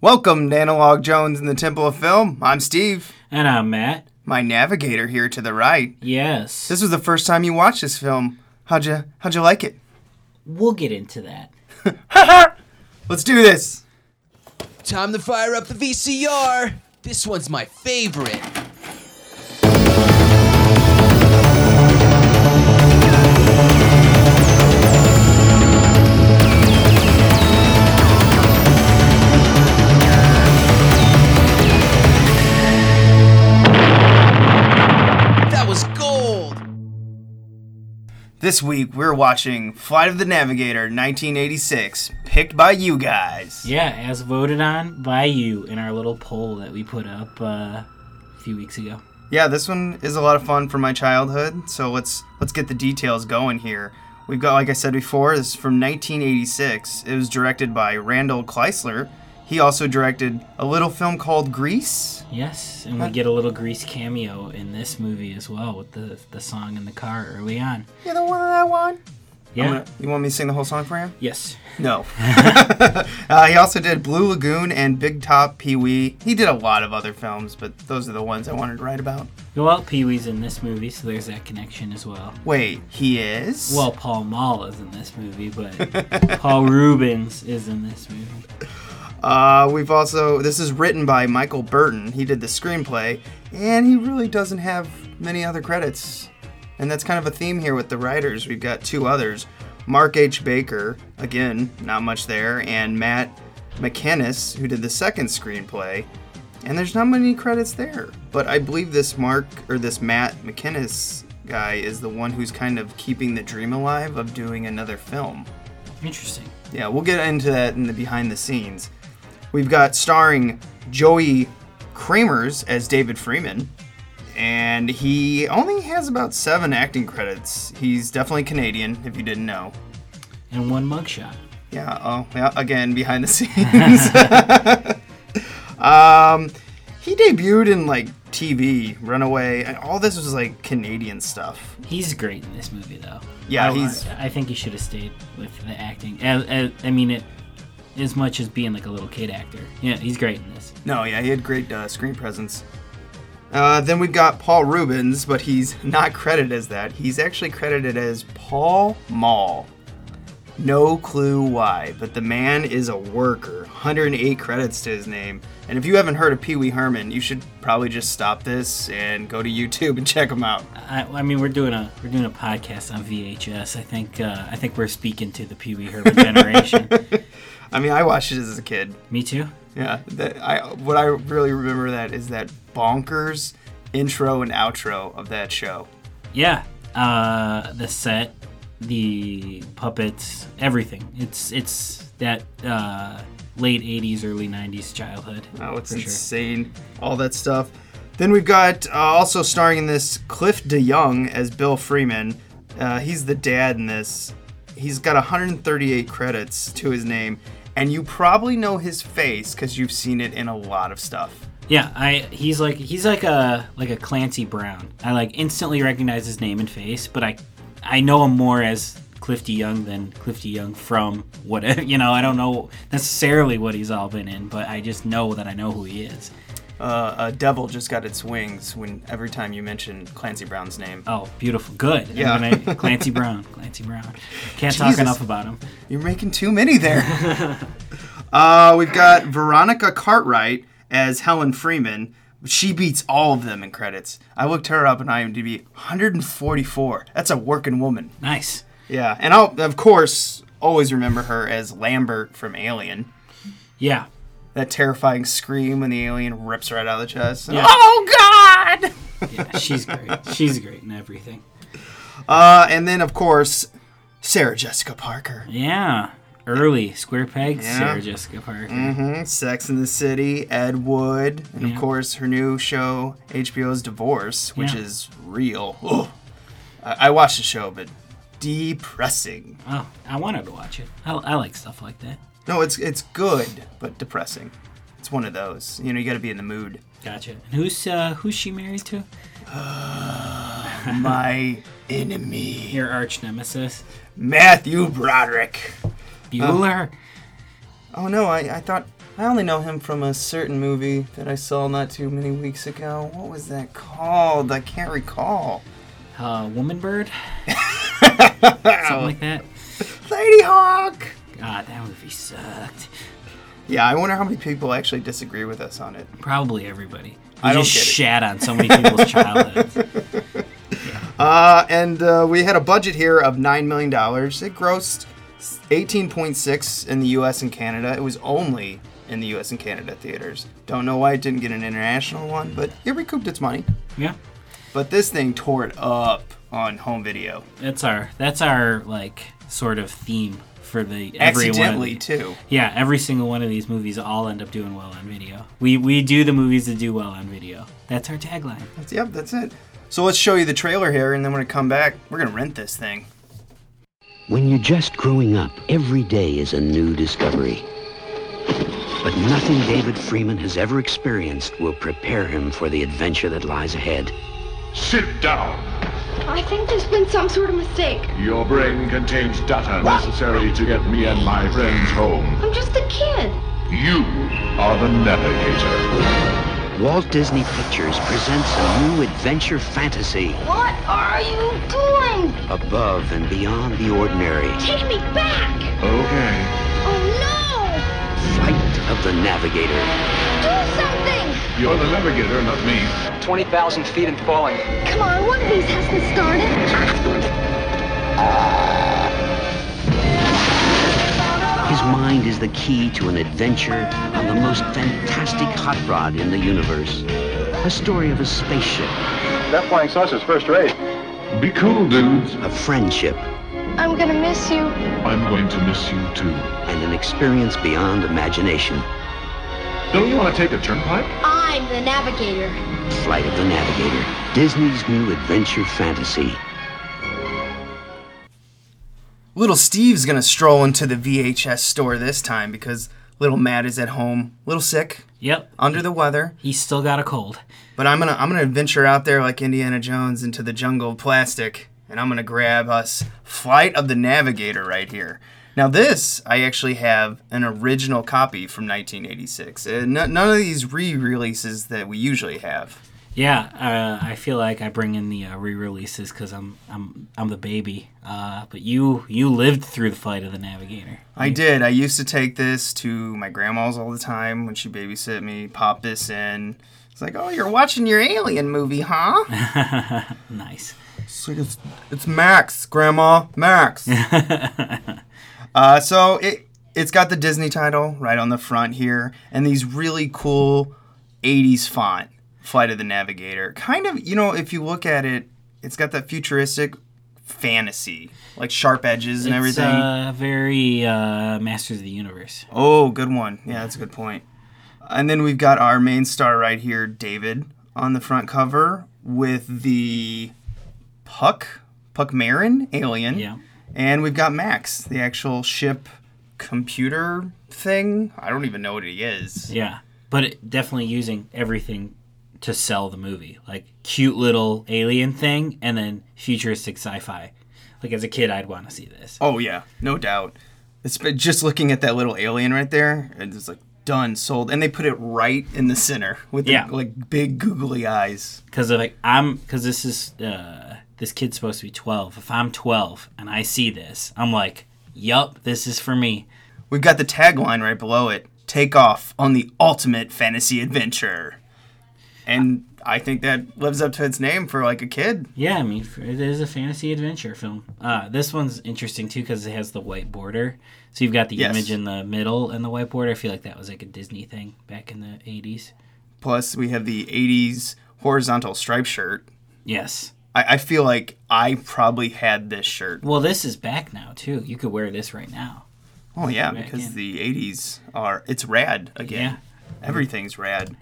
Welcome to Analog Jones in the Temple of Film. I'm Steve. And I'm Matt. My navigator here to the right. Yes. This was the first time you watched this film. How'd you How'd you like it? We'll get into that. Let's do this. Time to fire up the VCR. This one's my favorite. This week we're watching Flight of the Navigator 1986, picked by you guys. Yeah, as voted on by you in our little poll that we put up uh, a few weeks ago. Yeah, this one is a lot of fun from my childhood. So let's let's get the details going here. We've got, like I said before, this is from 1986. It was directed by Randal Kleiser. He also directed a little film called Grease. Yes, and we get a little Grease cameo in this movie as well with the the song in the car early on. You're the one that I want. Yeah. You want me to sing the whole song for you? Yes. No. uh, he also did Blue Lagoon and Big Top Pee Wee. He did a lot of other films, but those are the ones I wanted to write about. Well, Pee Wee's in this movie, so there's that connection as well. Wait, he is? Well, Paul Mall is in this movie, but Paul Reubens is in this movie. Uh, we've also this is written by Michael Burton. He did the screenplay, and he really doesn't have many other credits. And that's kind of a theme here with the writers. We've got two others, Mark H. Baker, again, not much there, and Matt MacManus, who did the second screenplay. And there's not many credits there. But I believe this Mark or this Matt MacManus guy is the one who's kind of keeping the dream alive of doing another film. Interesting. Yeah, we'll get into that in the behind the scenes. We've got starring Joey Kramers as David Freeman, and he only has about seven acting credits. He's definitely Canadian, if you didn't know. And one mugshot. Yeah, oh, yeah, again, behind the scenes. um, he debuted in like TV, Runaway, and all this was like Canadian stuff. He's great in this movie, though. Yeah, I, he's- I think he should have stayed with the acting. As, as, I mean, it as much as being like a little kid actor. Yeah, he's great in this. No, yeah, he had great uh, screen presence. Uh, then we've got Paul Reubens, but he's not credited as that. He's actually credited as Paul Mall. No clue why, but the man is a worker. 108 credits to his name. And if you haven't heard of Pee Wee Herman, you should probably just stop this and go to YouTube and check him out. I, I mean, we're doing a we're doing a podcast on VHS. I think uh, I think we're speaking to the Pee Wee Herman generation. I mean, I watched it as a kid. Me too. Yeah, that I what I really remember that is that bonkers intro and outro of that show. Yeah, uh, the set, the puppets, everything. It's it's that uh, late '80s, early '90s childhood. Oh, it's for sure. insane. All that stuff. Then we've got uh, also starring in this Cliff DeYoung as Bill Freeman. Uh, he's the dad in this. He's got 138 credits to his name, and you probably know his face because you've seen it in a lot of stuff. Yeah, I he's like he's like a like a Clancy Brown. I like instantly recognize his name and face, but I I know him more as Clifty Young than Clifty Young from whatever. You know, I don't know necessarily what he's all been in, but I just know that I know who he is. Uh, a devil just got its wings when every time you mention Clancy Brown's name. Oh, beautiful, good. Yeah. gonna- Clancy Brown, Clancy Brown. Can't Jesus. talk enough about him. You're making too many there. uh, we've got Veronica Cartwright as Helen Freeman. She beats all of them in credits. I looked her up on IMDb. 144. That's a working woman. Nice. Yeah, and I'll of course always remember her as Lambert from Alien. Yeah. That terrifying scream when the alien rips right out of the chest. Yeah. Oh God! Yeah, she's great. She's great in everything. Uh, and then of course Sarah Jessica Parker. Yeah. Early square pegs, Yeah. Sarah Jessica Parker. hmm Sex in the City, Ed Wood, and Yeah. of course her new show, HBO's Divorce, which Yeah. is real. Ugh. I-, I watched the show, but depressing. Oh, I wanted to watch it. I, I like stuff like that. No, it's it's good, but depressing. It's one of those. You know, you got to be in the mood. Gotcha. And who's uh, who's she married to? My enemy, Your arch nemesis, Matthew Broderick. Bueller. Oh no, I, I thought I only know him from a certain movie that I saw not too many weeks ago. What was that called? I can't recall. Uh, Woman Bird? Something like that. Ladyhawke. God, that movie sucked. Yeah, I wonder how many people actually disagree with us on it. Probably everybody. We I just shat on so many people's childhoods. Uh, and uh, we had a budget here of nine million dollars. It grossed eighteen point six in the U.S. and Canada. It was only in the U.S. and Canada theaters. Don't know why it didn't get an international one, but it recouped its money. Yeah. But this thing tore it up on home video. That's our that's our like sort of theme for the every one Accidentally the- too. Yeah, every single one of these movies all end up doing well on video. We we do the movies that do well on video. That's our tagline. That's, yep, that's it. So let's show you the trailer here, and then when we come back, we're gonna rent this thing. When you're just growing up, every day is a new discovery. But nothing David Freeman has ever experienced will prepare him for the adventure that lies ahead. Sit down. I think there's been some sort of mistake. Your brain contains data necessary to get me and my friends home. I'm just a kid. You are the navigator. Walt Disney Pictures presents a new adventure fantasy What are you doing? above and beyond the ordinary. Take me back! Okay. Oh Flight of the Navigator. Do something! You're the navigator, not me. 20,000 feet and falling. Come on, one of these has to start it. His mind is the key to an adventure on the most fantastic hot rod in the universe. A story of a spaceship, That flying saucer's first rate. Be cool, dudes. a friendship, I'm gonna miss you. I'm going to miss you too. and an experience beyond imagination. Don't you want to take a turnpike? I'm the navigator. Flight of the Navigator. Disney's new adventure fantasy. Little Steve's gonna stroll into the VHS store this time because little Matt is at home, little sick, Yep. under the weather. He's still got a cold. But I'm gonna I'm gonna venture out there like Indiana Jones into the jungle of plastic, and I'm gonna grab us Flight of the Navigator right here. Now this I actually have an original copy from 1986. Uh, none of these re-releases that we usually have. Yeah, uh, I feel like I bring in the uh, re-releases because I'm I'm I'm the baby. Uh, but you you lived through the flight of the Navigator. I did. I used to take this to my grandma's all the time when she babysit me. Pop this in. It's like, oh, you're watching your Alien movie, huh? Nice. It's like it's, it's Max, Grandma, Max. uh, so it it's got the Disney title right on the front here, and these really cool '80s font, Flight of the Navigator. Kind of, you know, if you look at it, it's got that futuristic fantasy, like sharp edges and It's everything. uh, very uh, Masters of the Universe. Oh, good one. Yeah, that's a good point. And then we've got our main star right here, David, on the front cover with the Puck, Puck Marin alien. Yeah. And we've got Max, the actual ship computer thing. I don't even know what he is. Yeah, but it, definitely using everything to sell the movie, like cute little alien thing, and then futuristic sci-fi. Like as a kid, I'd want to see this. Oh yeah, no doubt. It's but just looking at that little alien right there, it's like done, sold, and they put it right in the center with the, Yeah. like big googly eyes. because like I'm because this is uh, this kid's supposed to be 12. If I'm 12 and I see this, I'm like, yup, this is for me. We've got the tagline right below it Take off on the ultimate fantasy adventure. And I think that lives up to its name for like a kid. Yeah, I mean it is a fantasy adventure film. Uh, this one's interesting too because it has the white border. So you've got the Yes. image in the middle and the white border. I feel like that was like a Disney thing back in the 80s. Plus, we have the 80s horizontal stripe shirt. Yes. I, I feel like I probably had this shirt. Well, this is back now too. You could wear this right now. Oh, yeah, because in. the 80s are, it's rad again. Yeah. Everything's rad.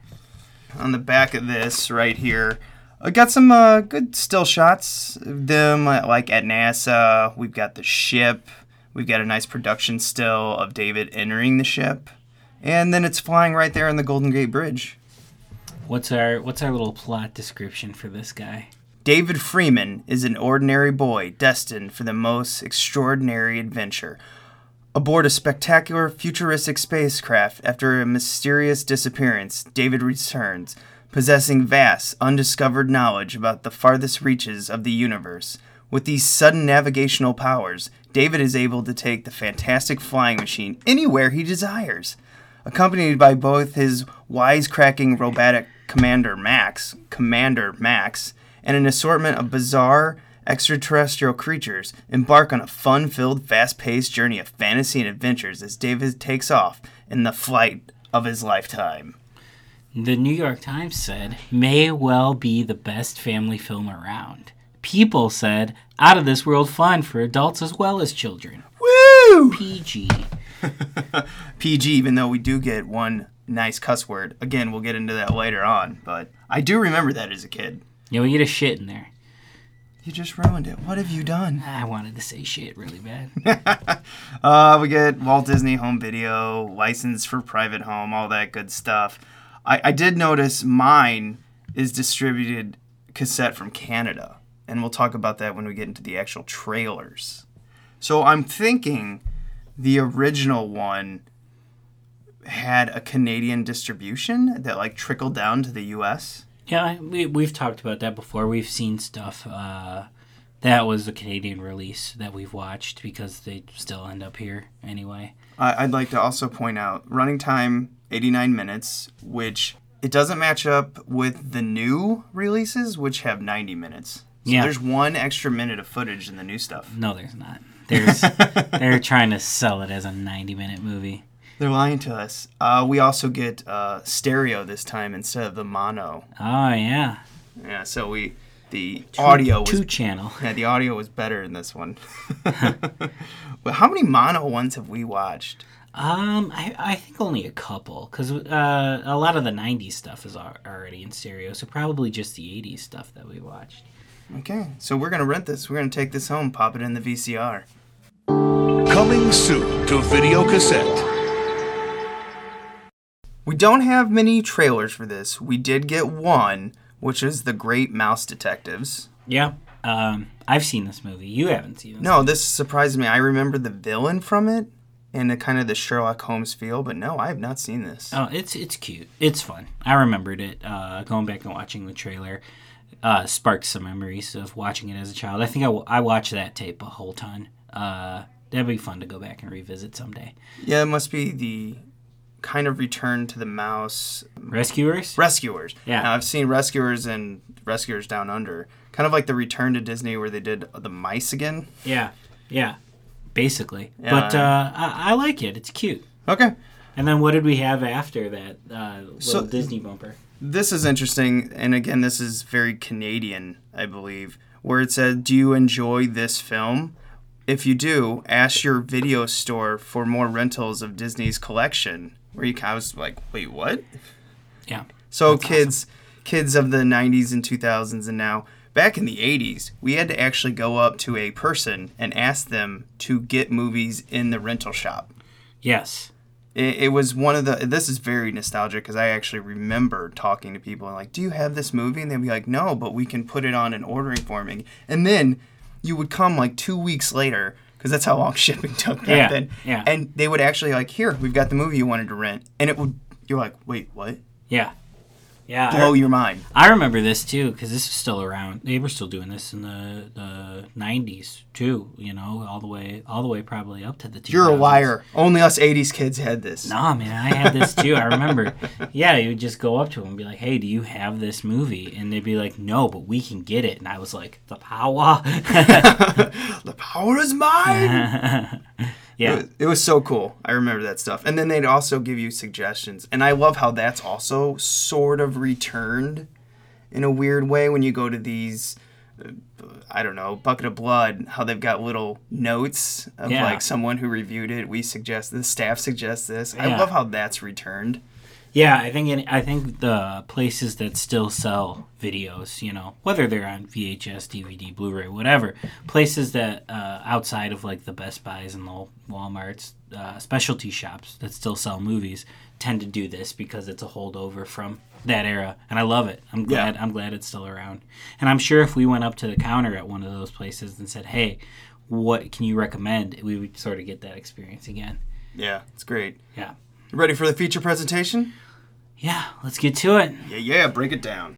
On the back of this right here, I got some uh, good still shots of them, uh, like at NASA. We've got the ship. We've got a nice production still of David entering the ship. And then it's flying right there on the Golden Gate Bridge. What's our what's our little plot description for this guy? David Freeman is an ordinary boy destined for the most extraordinary adventure. Aboard a spectacular futuristic spacecraft after a mysterious disappearance, David returns, possessing vast, undiscovered knowledge about the farthest reaches of the universe. With these sudden navigational powers, David is able to take the fantastic flying machine anywhere he desires. Accompanied by both his wisecracking robotic commander Max, Commander Max, and an assortment of bizarre extraterrestrial creatures, embark on a fun filled, fast paced journey of fantasy and adventures as David takes off in the flight of his lifetime. The New York Times said, may well be the best family film around. People said, out of this world fun for adults as well as children. Woo! PG. PG, even though we do get one nice cuss word. Again, we'll get into that later on, but I do remember that as a kid. Yeah, we get a shit in there. You just ruined it. What have you done? I wanted to say shit really bad. Uh, we get Walt Disney Home Video, license for private home, all that good stuff. I, I did notice mine is distributed cassette from Canada, and we'll talk about that when we get into the actual trailers. So I'm thinking the original one had a Canadian distribution that like trickled down to the U.S. yeah, we, we've talked about that before. We've seen stuff uh, that was a Canadian release that we've watched because they still end up here anyway. I'd like to also point out running time 89 minutes, which it doesn't match up with the new releases, which have 90 minutes. So Yeah. there's one extra minute of footage in the new stuff. No, there's not. There's they're trying to sell it as a 90 minute movie. They're lying to us. Uh, we also get uh, stereo this time instead of the mono. Oh yeah, Yeah, so we the audio was two channel. yeah the audio was better in this one. but how many mono ones have we watched? Um, I, I think only a couple because uh, a lot of the 90s stuff is already in stereo, so probably just the 80s stuff that we watched. Okay, so we're gonna rent this. We're gonna take this home, pop it in the VCR. Coming soon to video cassette. We don't have many trailers for this. We did get one, which is The Great Mouse Detectives. Yeah. Um, I've seen this movie. You haven't seen it. No, this surprised me. I remember the villain from it and the kind of the Sherlock Holmes feel, but no, I have not seen this. Oh, it's it's cute. It's fun. I remembered it. Uh, going back and watching the trailer uh, sparked some memories of watching it as a child. I think I, w- I watched that tape a whole ton. Uh, that'd be fun to go back and revisit someday. Yeah, it must be the kind of return to the mouse Rescuers. rescuers. Yeah. Now, I've seen rescuers and rescuers down under, kind of like the return to Disney where they did the mice again. yeah. Yeah. Basically. Yeah. But uh, I, I like it. It's cute. Okay. And then what did we have after that uh, little So- Disney bumper? This is interesting, and again, this is very Canadian, I believe, where it said, Do you enjoy this film? If you do, ask your video store for more rentals of Disney's collection. Where you, I was like, Wait, what? Yeah. So kids, kids of the '90s and 2000s, and now back in the '80s, we had to actually go up to a person and ask them to get movies in the rental shop. Yes. It, it was one of the. This is very nostalgic because I actually remember talking to people and like, "Do you have this movie?" And they'd be like, "No, but we can put it on an ordering form." And- And then you would come like two weeks later because that's how long shipping took back Yeah, then. yeah. And they would actually like, "Here, we've got the movie you wanted to rent," and it would. You're like, "Wait, what?" Yeah. Yeah. I- Blow your mind. I remember this too because this is still around. They were still doing this in the the '90s too. You know, all the way, all the way probably up to the. 2000s. You're a liar. Only us '80s kids had this. Nah, man, I had this too. I remember. Yeah, you would just go up to them and be like, "Hey, do you have this movie?" And they'd be like, "No, but we can get it." And I was like, "The power." The power is mine. It yeah, was, it was so cool. I remember that stuff. And then they'd also give you suggestions. And I love how that's also sort of returned in a weird way when you go to these, uh, I don't know, Bucket of Blood, how they've got little notes of Yeah. like someone who reviewed it. We suggest this, staff suggests this. I love how that's returned. Yeah. I think in, I think the places that still sell videos, you know, whether they're on VHS, DVD, Blu-ray, whatever, places that uh, outside of like the Best Buys and the WalMarts, uh, specialty shops that still sell movies tend to do this because it's a holdover from that era, and I love it. I'm glad. I'm glad it's still around, and I'm sure if we went up to the counter at one of those places and said, "Hey, what can you recommend? We would sort of get that experience again. Yeah, it's great. Yeah. You ready for the feature presentation? Yeah, let's get to it. Yeah, yeah, break it down.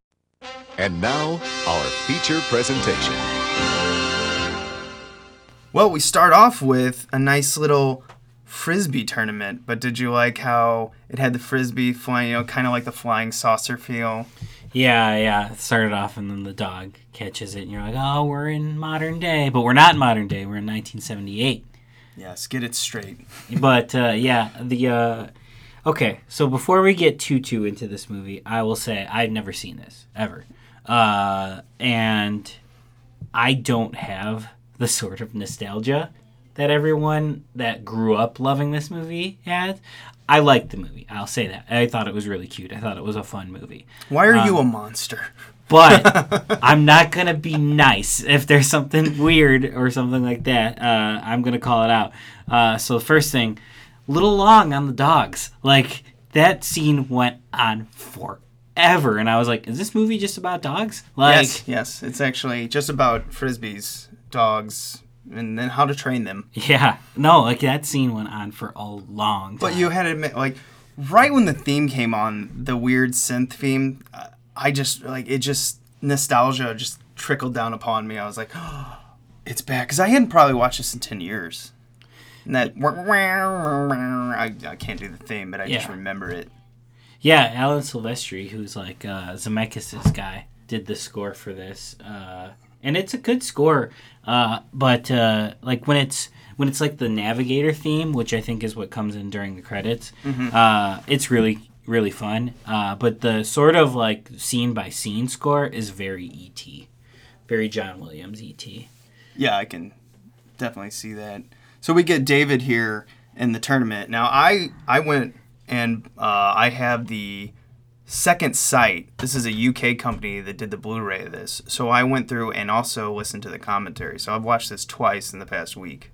And now, our feature presentation. Well, we start off with a nice little frisbee tournament, but did you like how it had the frisbee flying, you know, kind of like the flying saucer feel? Yeah, yeah. It started off and then the dog catches it and you're like, "Oh, we're in modern day." But we're not in modern day. We're in 1978. Yes, get it straight. but uh, yeah, the uh, okay. So before we get too too into this movie, I will say I've never seen this ever, uh, and I don't have the sort of nostalgia that everyone that grew up loving this movie had. I liked the movie. I'll say that. I thought it was really cute. I thought it was a fun movie. Why are Um, you a monster? But I'm not gonna be nice if there's something weird or something like that. Uh, I'm gonna call it out. Uh, so first thing, little long on the dogs. Like that scene went on forever, and I was like, "Is this movie just about dogs?" Like, yes, yes. It's actually just about frisbees, dogs, and then how to train them. yeah, no, like that scene went on for a long time. But you had to admit, like, right when the theme came on, the weird synth theme, I just like it. Just nostalgia just trickled down upon me. I was like, oh, it's back because I hadn't probably watched this in ten years. And that I, I can't do the theme, but I just remember it. Yeah, Alan Silvestri, who's like uh, Zemeckis' guy, did the score for this, uh, and it's a good score. Uh, but uh, like when it's when it's like the Navigator theme, which I think is what comes in during the credits, uh, it's really really fun. Uh, but the sort of like scene by scene score is very ET, very John Williams ET. Yeah, I can definitely see that. So we get David here in the tournament. Now I I went and uh, I have the second sight. This is a UK company that did the Blu-ray of this. So I went through and also listened to the commentary. So I've watched this twice in the past week.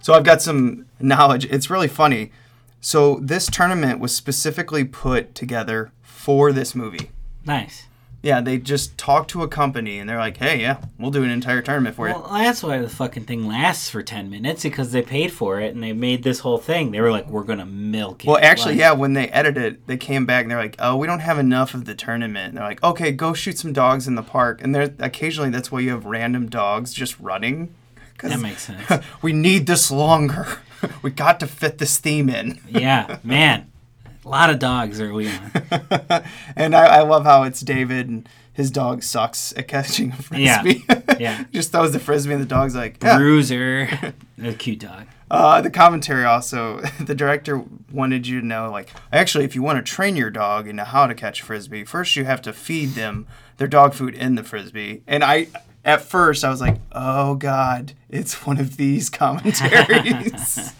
So I've got some knowledge. It's really funny. So this tournament was specifically put together for this movie. Nice. Yeah, they just talk to a company and they're like, "Hey, yeah, we'll do an entire tournament for you." Well, that's why the fucking thing lasts for ten minutes because they paid for it and they made this whole thing. They were like, "We're gonna milk it." Well, actually, Like- yeah, when they edited it, they came back and they're like, "Oh, we don't have enough of the tournament." And they're like, "Okay, go shoot some dogs in the park." And there, occasionally, that's why you have random dogs just running. That makes sense. we need this longer. we got to fit this theme in. yeah, man, a lot of dogs early on. and I, I love how it's David and his dog sucks at catching a frisbee. yeah. yeah. just throws the frisbee and the dog's like, yeah. Bruiser, a cute dog. Uh, the commentary also, the director wanted you to know, like, actually, if you want to train your dog into how to catch frisbee, first you have to feed them their dog food in the frisbee. And I, at first, I was like, oh God, it's one of these commentaries.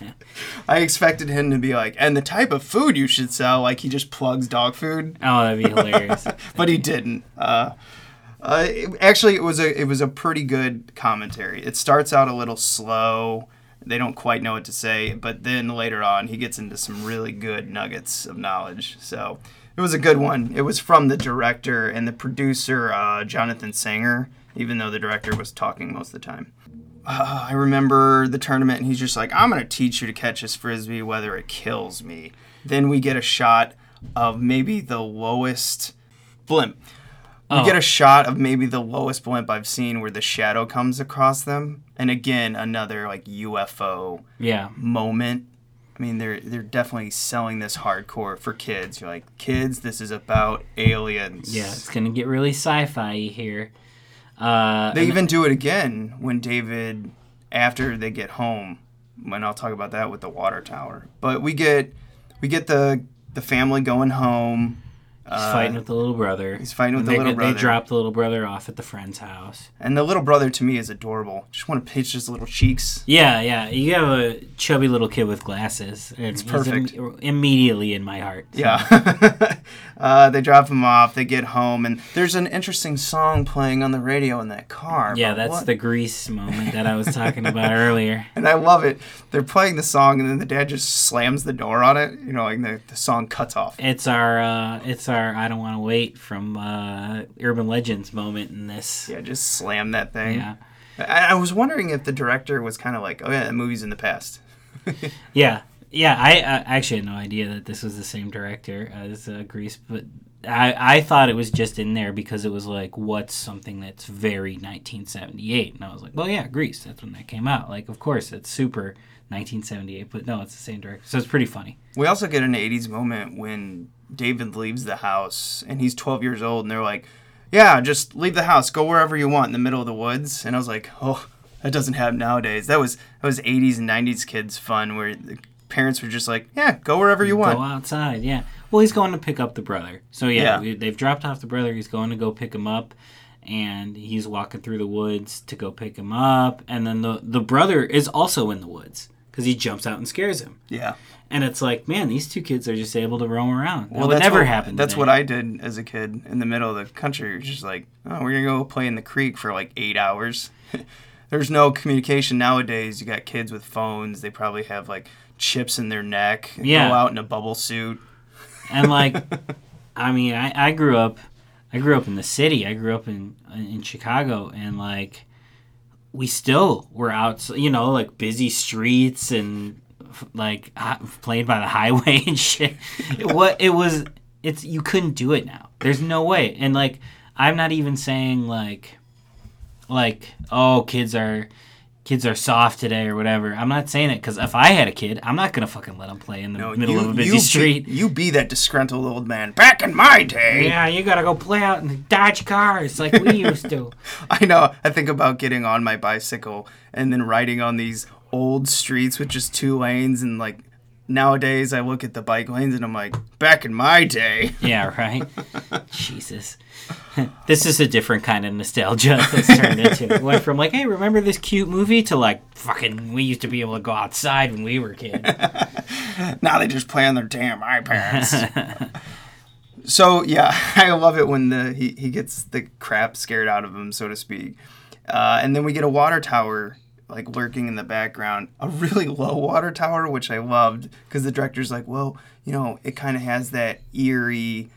I expected him to be like, and the type of food you should sell, like he just plugs dog food. Oh, that'd be hilarious. but he didn't. Uh, uh, it- actually, it was a it was a pretty good commentary. It starts out a little slow. They don't quite know what to say, but then later on, he gets into some really good nuggets of knowledge. So it was a good one. It was from the director and the producer, uh, Jonathan Sanger, even though the director was talking most of the time. Uh, I remember the tournament, and he's just like, I'm going to teach you to catch this frisbee whether it kills me. Then we get a shot of maybe the lowest blimp. We Oh. get a shot of maybe the lowest blimp I've seen where the shadow comes across them. And again, another like UFO Yeah. moment. I mean, they're they're definitely selling this hardcore for kids. You're like, kids, this is about aliens. Yeah, it's gonna get really sci-fi here. Uh, They and- even do it again when David, after they get home, when I'll talk about that with the water tower. But we get we get the the family going home. He's fighting with the little brother. he's fighting with And the they- little brother. They drop the little brother off at the friend's house. And the little brother to me is adorable. Just want to pinch his little cheeks. Yeah, yeah. You have a chubby little kid with glasses. And it's perfect. immediately in my heart. so. Yeah. uh, they drop him off. They get home, and there's an interesting song playing on the radio in that car. Yeah, that's what- the grease moment that I was talking about earlier. And I love it. They're playing the song, and then the dad just slams the door on it. You know, like the, the song cuts off. It's our uh, it's our I don't want to wait from uh, Urban Legends moment in this. Yeah, just slam that thing. Yeah. I, I was wondering if the director was kind of like, oh yeah, that movie's in the past. Yeah, yeah. I, I actually had no idea that this was the same director as uh, Grease, but I I thought it was just in there because it was like, what's something that's very 1978, and I was like, well, yeah, Grease. That's when that came out. Like, of course, it's super 1978, but no, it's the same director, so it's pretty funny. We also get an 80s moment when David leaves the house and he's 12 years old and they're like, yeah, just leave the house, go wherever you want in the middle of the woods. And I was like, oh, that doesn't happen nowadays. That was that was 80s and 90s kids fun where the parents were just like, yeah, go wherever you want. Go outside, yeah. Well, he's going to pick up the brother. So yeah, Yeah. They've dropped off the brother. He's going to go pick him up, and he's walking through the woods to go pick him up. And then the the brother is also in the woods because he jumps out and scares him. Yeah. And it's like, man, these two kids are just able to roam around. That Well, would never what, happen. That's what I did as a kid in the middle of the country. Just like, oh, we're gonna go play in the creek for like eight hours. There's no communication nowadays. You got kids with phones. They probably have like chips in their neck. Yeah. Go out in a bubble suit. And like, I mean, I, I grew up, I grew up in the city. I grew up in in Chicago, and like, we still were out, you know, like busy streets and like played by the highway and shit. What it was, it's you couldn't do it now. There's no way. And like, I'm not even saying like, like, oh, kids are. Kids are soft today, or whatever. I'm not saying it because if I had a kid, I'm not gonna fucking let him play in the No, middle you, of a busy you be- street. you be that disgruntled old man. Back in my day. Yeah, you gotta go play out in the Dodge cars like we used to. I know. I think about getting on my bicycle and then riding on these old streets with just two lanes and like nowadays I look at the bike lanes and I'm like, back in my day. Yeah, right. Jesus, this is a different kind of nostalgia that's turned into. It went from like, hey, remember this cute movie to like, fucking, we used to be able to go outside when we were kids. now they just play on their damn iPads. so yeah, I love it when the he, he gets the crap scared out of him, so to speak. Uh, and then we get a water tower like lurking in the background, a really low water tower, which I loved because the director's like, well, you know, it kind of has that eerie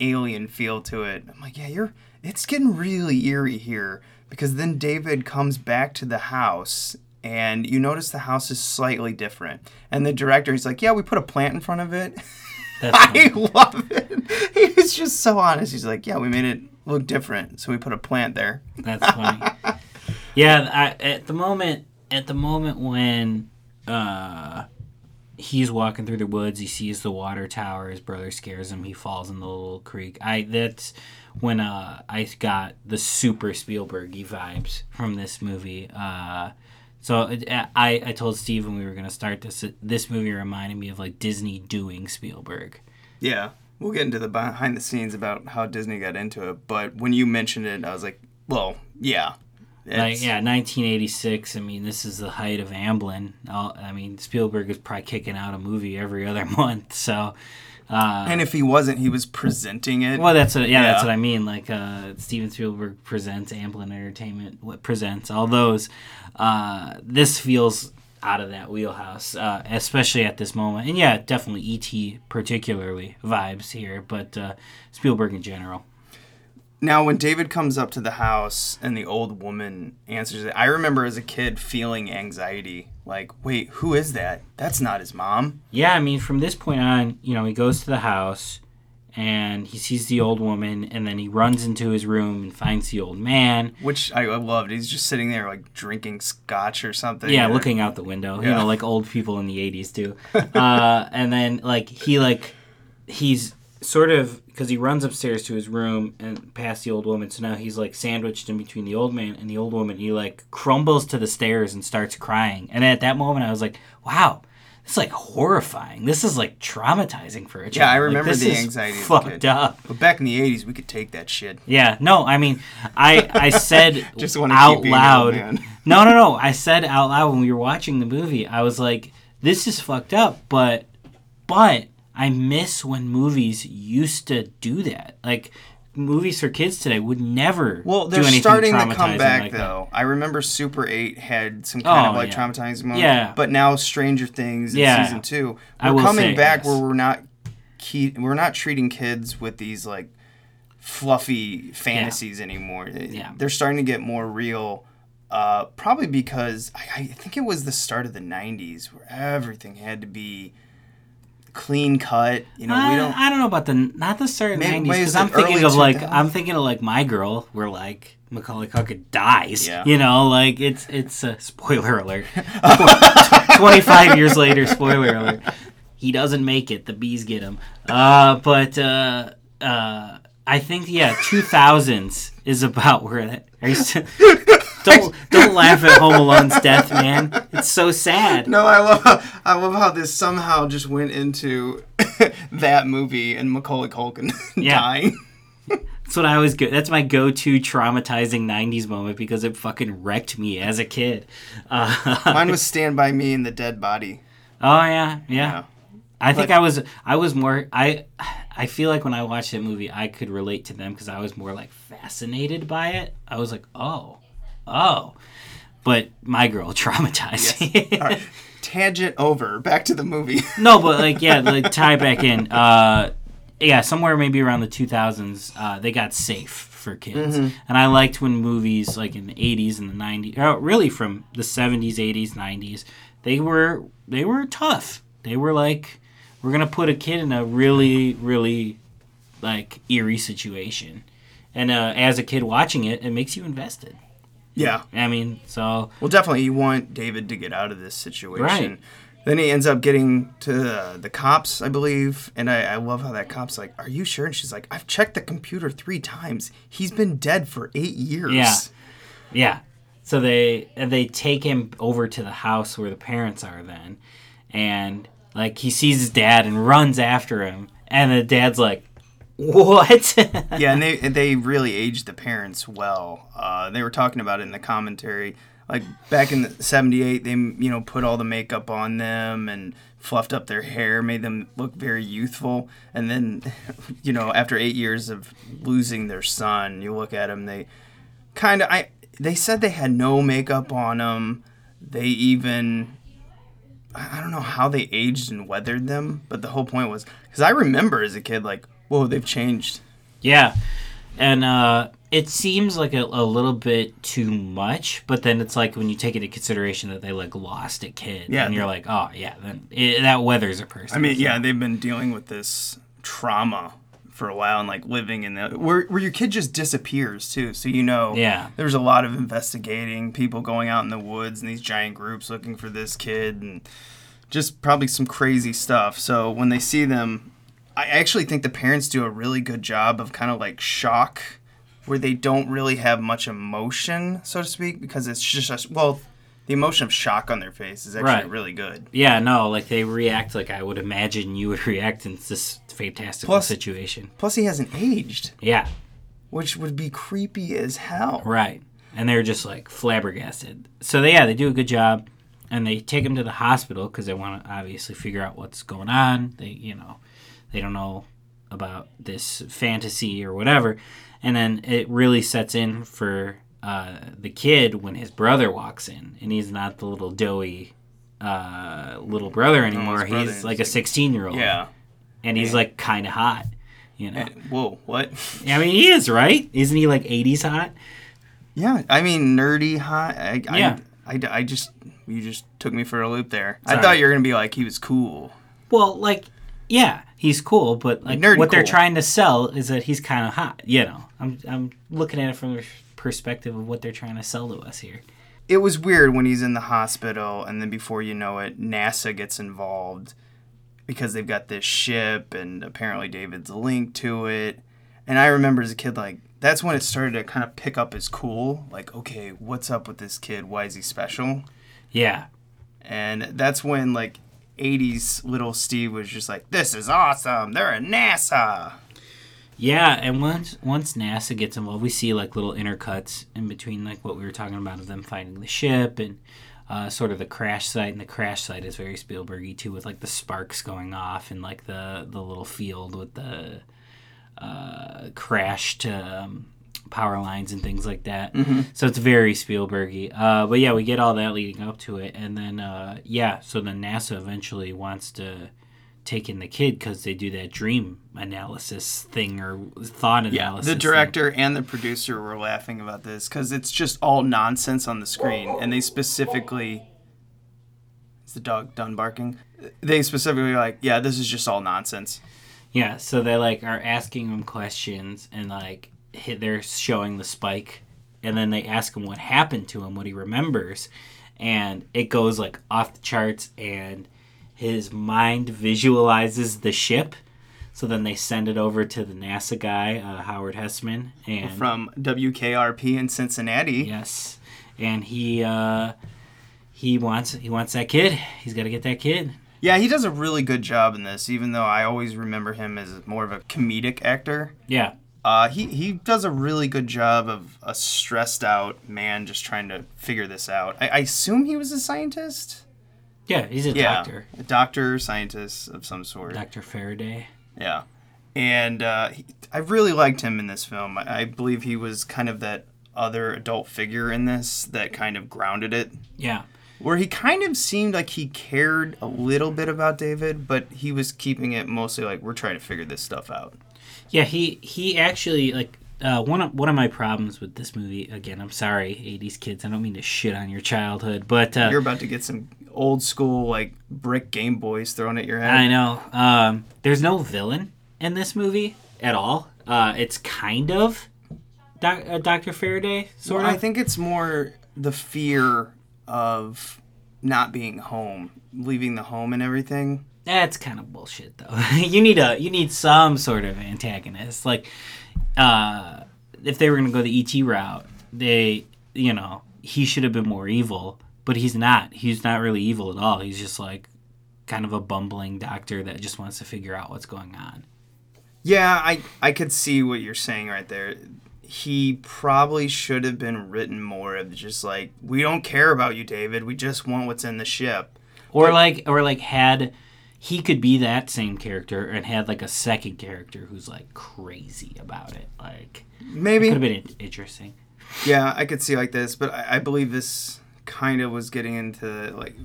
alien feel to it. I'm like, yeah, you're. It's getting really eerie here because then David comes back to the house and you notice the house is slightly different. And the director, he's like, yeah, we put a plant in front of it. I love it. He was just so honest. He's like, yeah, we made it look different, so we put a plant there. That's funny. Yeah, I, at the moment, at the moment when uh, he's walking through the woods, he sees the water tower. His brother scares him. He falls in the little creek. I that's when uh, I got the super Spielberg vibes from this movie. Uh, so it, I I told Steve when we were gonna start this. This movie reminded me of like Disney doing Spielberg. Yeah, we'll get into the behind the scenes about how Disney got into it. But when you mentioned it, I was like, well, yeah. Like yeah, 1986. I mean, this is the height of Amblin. All- I mean, Spielberg is probably kicking out a movie every other month. So, uh, And if he wasn't, he was presenting it. well, that's what, yeah, that's what I mean. Like uh, Steven Spielberg presents Amblin Entertainment, what presents all those. Uh, this feels out of that wheelhouse, uh, especially at this moment. And yeah, definitely E.T. particularly vibes here, but uh, Spielberg in general. Now, when David comes up to the house and the old woman answers it, I remember as a kid feeling anxiety. Like, wait, who is that? That's not his mom. Yeah, I mean, from this point on, you know, he goes to the house and he sees the old woman, and then he runs into his room and finds the old man. Which I I loved. He's just sitting there, like, drinking scotch or something. Yeah, or- looking out the window, yeah. you know, like old people in the 80s do. uh, and then, like, he, like, he's sort of, because he runs upstairs to his room and past the old woman, so now he's, like, sandwiched in between the old man and the old woman. He, like, crumbles to the stairs and starts crying. And at that moment, I was like, wow. This is like horrifying. This is like traumatizing for a child. Yeah, I Like, remember this the anxiety. Fucked kid. up. But back in the 80s, we could take that shit. Yeah, no, I mean, I I said Just out loud. No, no, no. I said out loud when we were watching the movie. I was like, "This is fucked up," but but I miss when movies used to do that. Like movies for kids today would never. Well, they're starting to come back like that. though. I remember Super Eight had some kind Oh, of like yeah. traumatizing moment. Yeah. But now Stranger Things in Yeah. season two, we're coming say, back yes. where we're not key, we're not treating kids with these like fluffy fantasies anymore. Yeah. They're starting to get more real Uh, probably because I, I think it was the start of the '90s where everything had to be clean cut. You know, we I, don't. I don't know about the not the start of the Maybe- nineties because I'm thinking of like I'm thinking of like my girl where like Macaulay Culkin dies. Yeah. You know, like it's it's a spoiler alert. Twenty five years later, spoiler alert. He doesn't make it. The bees get him. Uh, but uh, uh, I think yeah, two thousands is about where that. Are you? St- don't don't laugh at Home Alone's death, man. It's so sad. No, I love how, I love how this somehow just went into that movie and Macaulay Culkin Yeah. dying. That's what I always go. That's my go-to traumatizing '90s moment because it fucking wrecked me as a kid. Uh, Mine was Stand by Me and the Dead Body. oh yeah, yeah. Yeah. I think I was. I was more. I. I feel like when I watched that movie, I could relate to them because I was more like fascinated by it. I was like, oh, oh. But my girl traumatized me. All right, tangent over. Back to the movie. no, but like yeah, like tie back in. Uh, yeah, somewhere maybe around the 2000s, uh, they got safe for kids, Mhm. and I liked when movies like in the 80s and the 90s, or really from the 70s, 80s, 90s, they were they were tough. They were like, we're gonna put a kid in a really really like eerie situation, and uh, as a kid watching it, it makes you invested. Yeah. I mean, so Well, definitely, you want David to get out of this situation. Right. Then he ends up getting to uh, the cops, I believe, and I, I love how that cop's like, "Are you sure?" And she's like, "I've checked the computer three times. He's been dead for eight years." Yeah. Yeah. So they and they take him over to the house where the parents are then, and like he sees his dad and runs after him, and the dad's like, "What?" yeah, and they they really aged the parents well. Uh, they were talking about it in the commentary. Like back in the '78, they you know put all the makeup on them and fluffed up their hair, made them look very youthful. And then, you know, after eight years of losing their son, you look at them, they kind of I. They said they had no makeup on them. They even I don't know how they aged and weathered them, but the whole point was because I remember as a kid, like, whoa, they've changed. yeah, and uh, it seems like a, a little bit too much, but then it's like when you take into consideration that they like lost a kid, Yeah, and you're like, "Oh yeah, then it, that weathers a person." I mean, yeah, they've been dealing with this trauma for a while and like living in the where where your kid just disappears too. So you know, Yeah. there's a lot of investigating, people going out in the woods in these giant groups looking for this kid, and just probably some crazy stuff. So when they see them, I actually think the parents do a really good job of kind of like shock, where they don't really have much emotion, so to speak, because it's just well. The emotion of shock on their face is actually Right. really good. Yeah, no, like they react like I would imagine you would react in this fantastical Plus- situation. Plus, he hasn't aged. Yeah, which would be creepy as hell. Right. And they're just like flabbergasted. So they, yeah, they do a good job, and they take him to the hospital because they want to obviously figure out what's going on. They, you know, they don't know about this fantasy or whatever, and then it really sets in for uh, the kid when his brother walks in, and he's not the little doughy uh, little brother anymore. brother he's like a sixteen-year-old. Yeah. and he's Yeah. like kind of hot. You know. Whoa, what? I mean, he is right. Isn't he like '80s hot? Yeah, I mean nerdy hot. I, I, Yeah. I, I just you just took me for a loop there. I thought you were gonna be like he was cool. Well, like, yeah, he's cool, but like Nerdy what they're trying to sell is that he's kind of hot. You know, I'm I'm looking at it from the perspective of what they're trying to sell to us here. It was weird when he's in the hospital, and then before you know it, NASA gets involved because they've got this ship, and apparently David's linked to it. And I remember as a kid, like that's when it started to kind of pick up as cool. Like, okay, what's up with this kid? Why is he special? Yeah, And that's when like 80s little Steve was just like, "This is awesome. They're at NASA." yeah, and once once NASA gets involved, we see like little intercuts in between, like what we were talking about of them finding the ship and. Uh, sort of the crash site, and the crash site is very Spielbergy too, with like the sparks going off and like the the little field with the uh, crashed um, power lines and things like that. Mhm. So it's very Spielbergy. Uh, but yeah, we get all that leading up to it, and then uh, yeah, so then NASA eventually wants to take in the kid because they do that dream analysis thing or thought analysis. Yeah, the thing. director and the producer were laughing about this because it's just all nonsense on the screen, and they specifically. Is the dog done barking? They specifically like, yeah, this is just all nonsense. Yeah, so they like are asking him questions and like they're showing the spike, and then they ask him what happened to him, what he remembers, and it goes like off the charts, and his mind visualizes the ship. So then they send it over to the NASA guy, uh, Howard Hesseman, and From WKRP in Cincinnati. yes, and he uh, he wants he wants that kid. He's got to get that kid. Yeah, he does a really good job in this, even though I always remember him as more of a comedic actor. Yeah, Uh, he, he does a really good job of a stressed out man just trying to figure this out. I, I assume he was a scientist? yeah, he's a yeah. doctor, A doctor, scientist of some sort. Doctor Faraday. Yeah. And uh, he, I really liked him in this film. I, I believe he was kind of that other adult figure in this that kind of grounded it. Yeah. Where he kind of seemed like he cared a little bit about David, but he was keeping it mostly like, we're trying to figure this stuff out. Yeah, he he actually like uh, one of one of my problems with this movie. Again, I'm sorry, '80s kids. I don't mean to shit on your childhood, but uh, You're about to get some old school, like, brick Game Boys thrown at your head. I know um, there's no villain in this movie at all. Uh, it's kind of doc, uh, Doctor Faraday, sort Well, of. I think it's more the fear of not being home, leaving the home and everything. That's kind of bullshit, though. you need a you need some sort of antagonist. Like, uh, if they were gonna go the ET route, they, you know, he should have been more evil, but he's not. He's not really evil at all. He's just like kind of a bumbling doctor that just wants to figure out what's going on. Yeah, I I could see what you're saying right there. He probably should have been written more of just like we don't care about you, David. We just want what's in the ship. Or like, or like had he could be that same character and had like a second character who's like crazy about it. Like Maybe. could have been interesting. Yeah, I could see like this, but I, I believe this kind of was getting into like.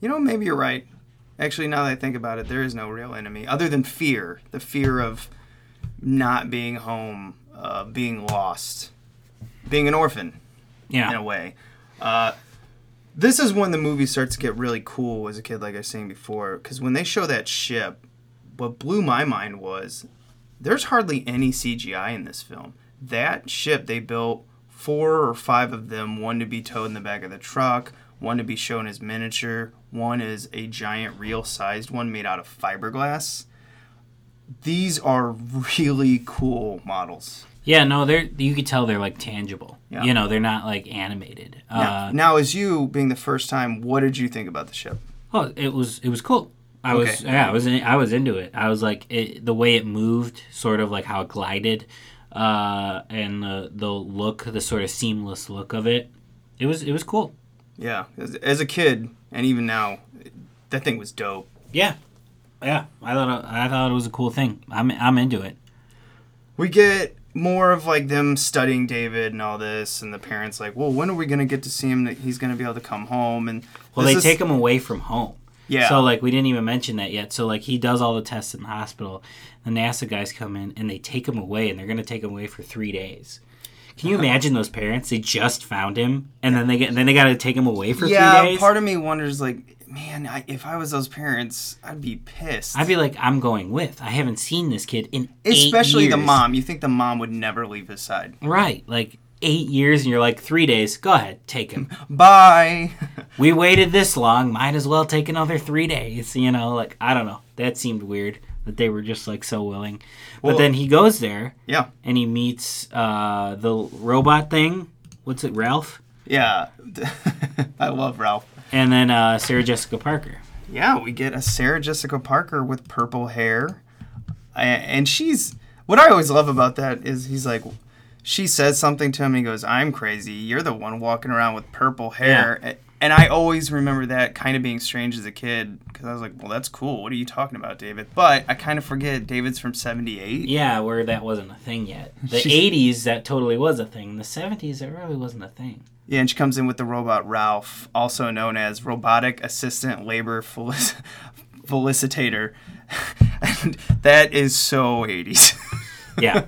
You know, maybe you're right. Actually, now that I think about it, there is no real enemy other than fear. The fear of not being home, uh, being lost, being an orphan. Yeah. in a way. Uh, this is when the movie starts to get really cool as a kid, like I was saying before, because when they show that ship, what blew my mind was there's hardly any CGI in this film. That ship they built four or five of them, one to be towed in the back of the truck, one to be shown as miniature, one is a giant real sized one made out of fiberglass. These are really cool models. Yeah, no, they're you could tell they're like tangible. Yeah. You know, they're not like animated. Now, Uh, now, as you being the first time, what did you think about the ship? oh, it was it was cool. I was Okay. yeah, I was in, I was into it. I was like it, the way it moved, sort of like how it glided, uh, and the the look, the sort of seamless look of it. It was it was cool. Yeah, as, as a kid, and even now, that thing was dope. Yeah, yeah. I thought I thought it was a cool thing. I'm I'm into it. We get more of like them studying David and all this, and the parents like, well, when are we gonna get to see him? That he's gonna be able to come home and Well, they is- take him away from home. Yeah. So like we didn't even mention that yet. So like he does all the tests in the hospital. The NASA guys come in and they take him away, and they're gonna take him away for three days. Can you imagine those parents? They just found him, and then they get then they got to take him away for yeah. three days. Yeah, part of me wonders like, man, I, if I was those parents, I'd be pissed. I'd be like, I'm going with. I haven't seen this kid in eight especially the mom. You think the mom would never leave his side? right? Like eight years, and you're like three days. Go ahead, take him. Bye. we waited this long. Might as well take another three days. You know, like I don't know. That seemed weird that they were just like so willing. Well- but then he goes there. Yeah. And he meets uh, the robot thing. What's it, Ralph? Yeah. I love Ralph. And then uh, Sarah Jessica Parker. Yeah, we get a Sarah Jessica Parker with purple hair. And she's what I always love about that is he's like she says something to him and he goes, "I'm crazy. You're the one walking around with purple hair." A- And I always remember that kind of being strange as a kid because I was like, "Well, that's cool. What are you talking about, David?" But I kind of forget David's from 78. Yeah, where that wasn't a thing yet. The 80s, that totally was a thing. The 70s, it really wasn't a thing. Yeah, and she comes in with the robot Ralph, also known as Robotic Assistant Labor Fel- felicitator. and that is so 80s. yeah,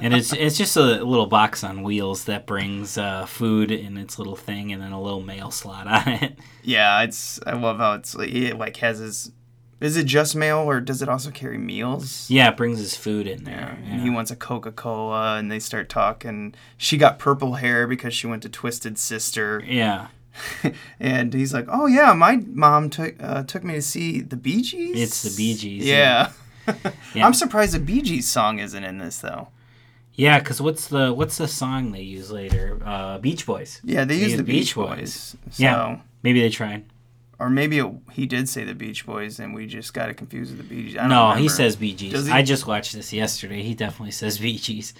and it's it's just a little box on wheels that brings uh, food in its little thing, and then a little mail slot on it. yeah, it's I love how it's like it like has his. Is it just mail or does it also carry meals? Yeah, it brings his food in there. And he wants a Coca Cola, and they start talking. She got purple hair because she went to Twisted Sister. Yeah. and he's like, "Oh yeah, my mom took uh, took me to see the Bee Gees." It's the Bee Gees. Yeah. Yeah. I'm surprised the Bee Gees song isn't in this though. Yeah, because what's the what's the song they use later? Uh, Beach Boys. Yeah, they use the Beach Boys. So, Yeah, maybe they tried. Or maybe it, he did say the Beach Boys, and we just got it confused with the Bee Gees. I don't No, he says Bee Gees. I just watched this yesterday. He definitely says Bee Gees.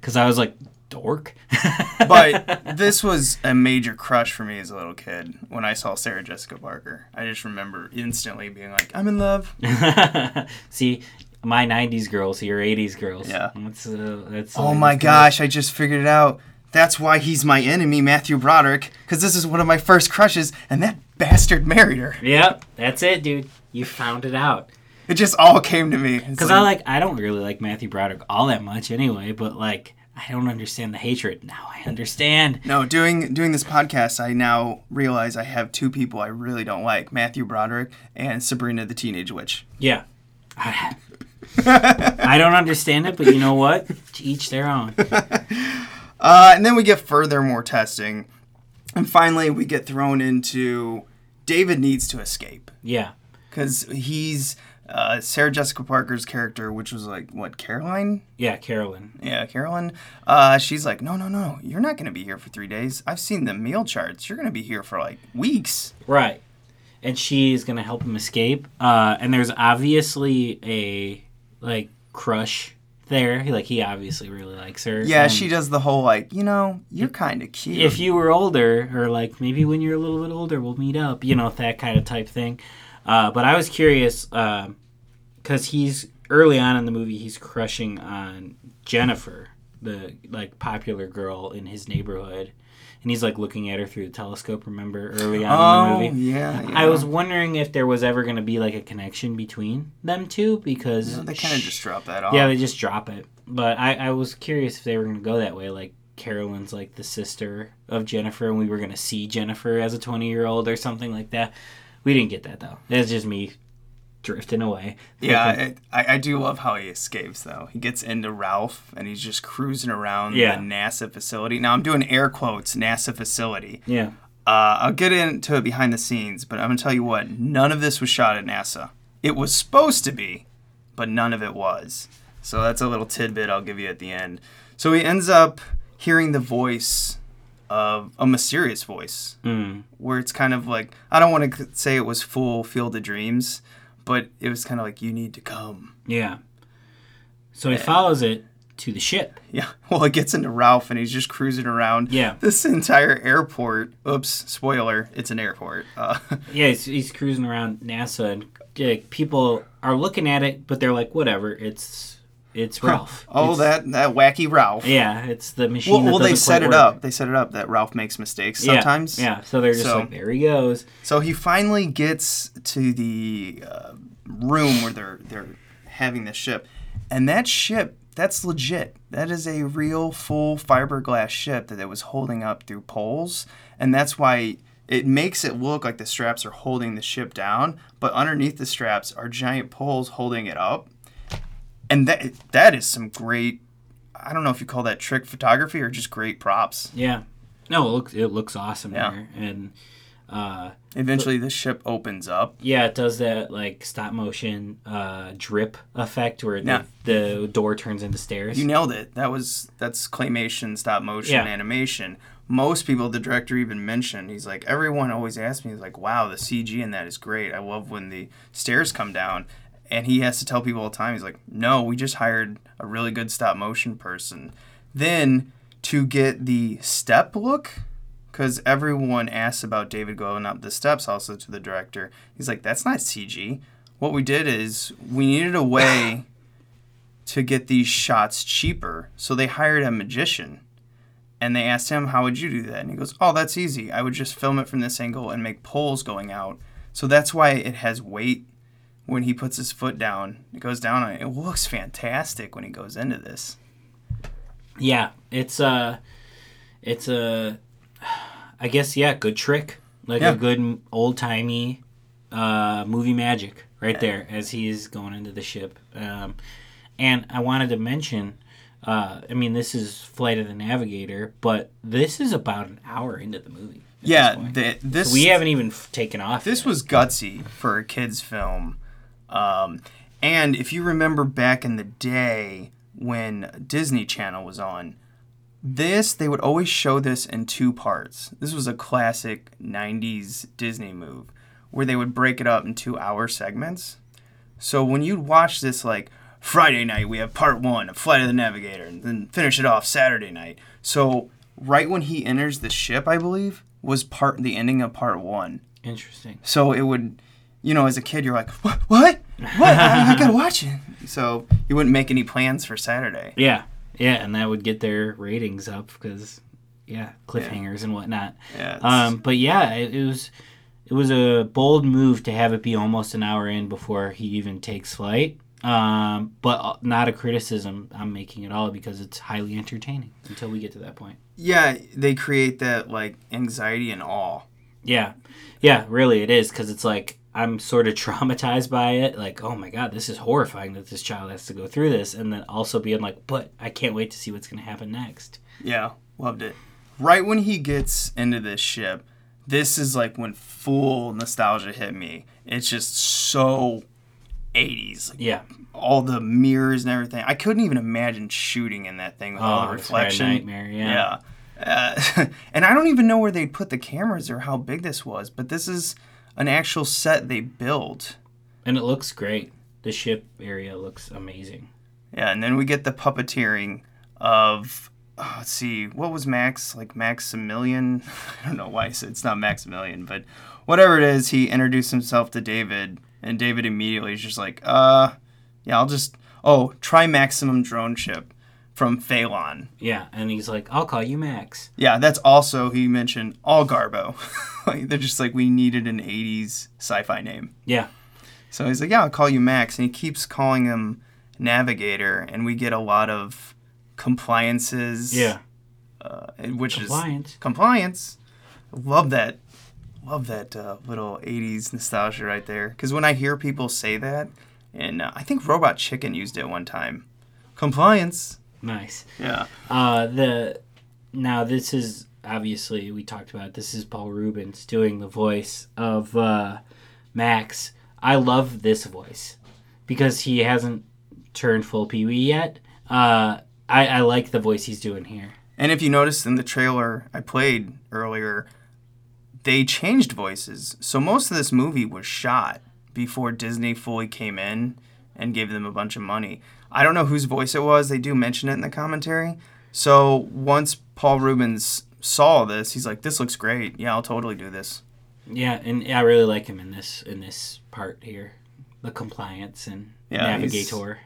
Because I was like, dork. but this was a major crush for me as a little kid when I saw Sarah Jessica Parker. I just remember instantly being like, "I'm in love." See, my 90s girls, your 80s girls. Yeah. That's, uh, that's Oh my gosh, I just figured it out. That's why he's my enemy, Matthew Broderick, because this is one of my first crushes, and that bastard married her. Yep, that's it, dude. You found it out. It just all came to me. Because I like, I don't really like Matthew Broderick all that much anyway, but like, I don't understand the hatred. Now I understand. No, doing doing this podcast, I now realize I have two people I really don't like: Matthew Broderick and Sabrina the Teenage Witch. Yeah. I, I don't understand it, but you know what? To each their own. Uh, and then we get further more testing, and finally we get thrown into David needs to escape Yeah. because he's uh, Sarah Jessica Parker's character, which was like what Caroline. Yeah, Carolyn. Yeah, Carolyn. Uh, she's like, no, no, no, you're not going to be here for three days. I've seen the meal charts. You're going to be here for like weeks. Right. And she's gonna help him escape. Uh, and there's obviously a like crush there. Like he obviously really likes her. Yeah, And she does the whole like, you know, you're kind of cute. If you were older, or like maybe when you're a little bit older, we'll meet up. You know that kind of type thing. Uh, but I was curious because he's early on in the movie, he's crushing on Jennifer, the like popular girl in his neighborhood. And he's like looking at her through the telescope. Remember early on oh, in the oh, movie? yeah, I was wondering if there was ever going to be like a connection between them two because They kind of just drop that off. yeah, they just drop it. But I, I was curious if they were going to go that way. Like Carolyn's like the sister of Jennifer, and we were going to see Jennifer as a 20 year old or something like that. We didn't get that though. It's just me drifting away. Yeah, I, I do love how he escapes though. He gets into Ralph and he's just cruising around Yeah. the NASA facility. Now I'm doing air quotes NASA facility. Yeah. Uh, I'll get into it behind the scenes, but I'm gonna tell you what: none of this was shot at NASA. It was supposed to be, but none of it was. So that's a little tidbit I'll give you at the end. So he ends up hearing the voice of a mysterious voice, Mm. where it's kind of like I don't want to say it was full Field of Dreams, but it was kind of like you need to come. Yeah. So he follows it to the ship. Yeah. Well, it gets into Ralph and he's just cruising around. Yeah. This entire airport. Oops, spoiler. It's an airport. Uh, Yeah, he's, he's cruising around NASA, and like, people are looking at it, but they're like, whatever. It's it's Ralph. oh, It's- that that wacky Ralph. Yeah, it's the machine. Well, well they set it work. up. They set it up that Ralph makes mistakes Yeah, sometimes. Yeah, so they're just So- like, there he goes. So he finally gets to the uh, room where they're they're having the ship, and that ship that's legit. That is a real full fiberglass ship that it was holding up through poles, and that's why it makes it look like the straps are holding the ship down, but underneath the straps are giant poles holding it up, and that that is some great. I don't know if you call that trick photography or just great props. Yeah. No, it looks it looks awesome Yeah. here, and uh, Eventually, the ship opens up. yeah, it does that like stop motion uh, drip effect where Yeah. the, the door turns into stairs. You nailed it. That was that's claymation, stop motion, Yeah. animation. Most people, the director even mentioned, he's like, everyone always asks me, he's like, wow, the CG in that is great. I love when the stairs come down. And he has to tell people all the time, he's like, no, we just hired a really good stop motion person. Then to get the step look, because everyone asks about David going up the steps also to the director, he's like, that's not CG. What we did is we needed a way to get these shots cheaper. So they hired a magician and they asked him, How would you do that? And he goes, Oh, that's easy. I would just film it from this angle and make poles going out. So that's why it has weight when he puts his foot down. It goes down on it. It looks fantastic when he goes into this. Yeah, it's uh it's a I guess yeah, good trick. Like Yeah. a good old timey uh movie magic right there as he's going into the ship. Um and I wanted to mention uh I mean this is Flight of the Navigator, but this is about an hour into the movie. Yeah, this the, this So we haven't even f- taken off. This yet. was gutsy for a kids' film. Um, and if you remember back in the day when Disney Channel was on, this they would always show this in two parts. This was a classic 90s Disney move where they would break it up in two hour segments. So when you'd watch this like Friday night we have part 1 of Flight of the Navigator and then finish it off Saturday night. So right when he enters the ship, I believe, was part the ending of part 1. interesting. So it would, you know, as a kid, you're like, what? What? What? I, I gotta watch it. So you wouldn't make any plans for Saturday. Yeah. Yeah, and that would get their ratings up because yeah, cliffhangers and whatnot. Yeah, Um, but yeah, it, it was it was a bold move to have it be almost an hour in before he even takes flight. Um, but uh, not a criticism I'm making at all because it's highly entertaining until we get to that point. Yeah, they create that like anxiety and awe. Yeah, yeah, really, it is because it's like I'm sort of traumatized by it. Like, oh my god, this is horrifying that this child has to go through this, and then also being like, but I can't wait to see what's gonna happen next. Yeah, loved it. Right when he gets into this ship, this is like when full nostalgia hit me. It's just so 80s. Like, Yeah, all the mirrors and everything. I couldn't even imagine shooting in that thing with all Oh, the it's a reflection. nightmare, yeah. Yeah. Uh, and I don't even know where they'd put the cameras or how big this was, but this is an actual set they built. and it looks great. The ship area looks amazing. Yeah, and then we get the puppeteering of oh, let's see, what was Max like Maximilian? I don't know why I said it's not Maximilian, but whatever it is, he introduced himself to David, and David immediately is just like, uh, yeah, I'll just oh Trimaxion drone ship from Phaelon. Yeah, and he's like, "I'll call you Max." Yeah, that's also he mentioned all Garbo. like, they're just like we needed an '80s sci-fi name. Yeah, So he's like, yeah, I'll call you Max. And he keeps calling him Navigator. And we get a lot of compliances. yeah, Uh, which Compliance. is compliance. Love that. Love that uh, little 80s nostalgia right there. Because when I hear people say that, and uh, I think Robot Chicken used it one time compliance. Nice. Yeah. Uh, the now this is obviously we talked about it, this is Paul Reubens doing the voice of uh, Max. I love this voice because he hasn't turned full Pee Wee yet. Uh, I, I like the voice he's doing here. And if you noticed in the trailer I played earlier, they changed voices. So most of this movie was shot before Disney fully came in and gave them a bunch of money. I don't know whose voice it was. They do mention it in the commentary. So once Paul Reubens saw this, he's like, "This looks great. Yeah, I'll totally do this." Yeah, and I really like him in this in this part here, the compliance and Yeah, navigator.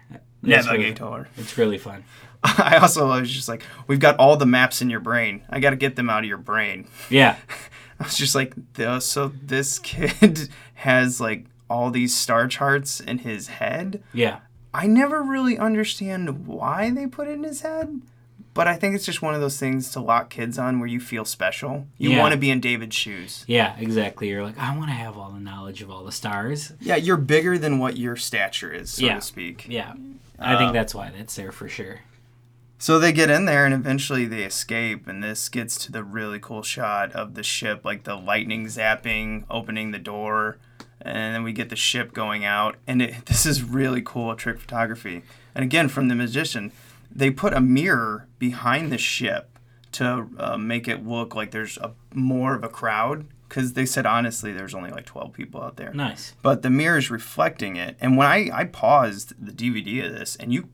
That's really- Navigator. it's really fun. I also was just like, "We've got all the maps in your brain. I got to get them out of your brain." Yeah, I was just like, "The- so this kid has like all these star charts in his head. yeah, I never really understand why they put it in his head, but I think it's just one of those things to lock kids on where you feel special. You Yeah. want to be in David's shoes. yeah, exactly. You're like, I want to have all the knowledge of all the stars. Yeah, you're bigger than what your stature is, so Yeah. to speak. Yeah, I think um, that's why that's there for sure. So they get in there and eventually they escape, and this gets to the really cool shot of the ship, like the lightning zapping, opening the door, and then we get the ship going out. And it, this is really cool trick photography. And again, from the magician, they put a mirror behind the ship to uh, make it look like there's a more of a crowd. Because they said honestly, there's only like 12 people out there Nice. but the mirror is reflecting it. And when I, I paused the DVD of this, and you,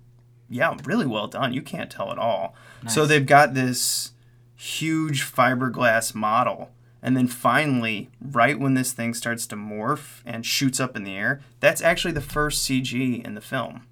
yeah, really well done. You can't tell at all. nice. So they've got this huge fiberglass model. And then finally, right when this thing starts to morph and shoots up in the air, that's actually the first CG in the film.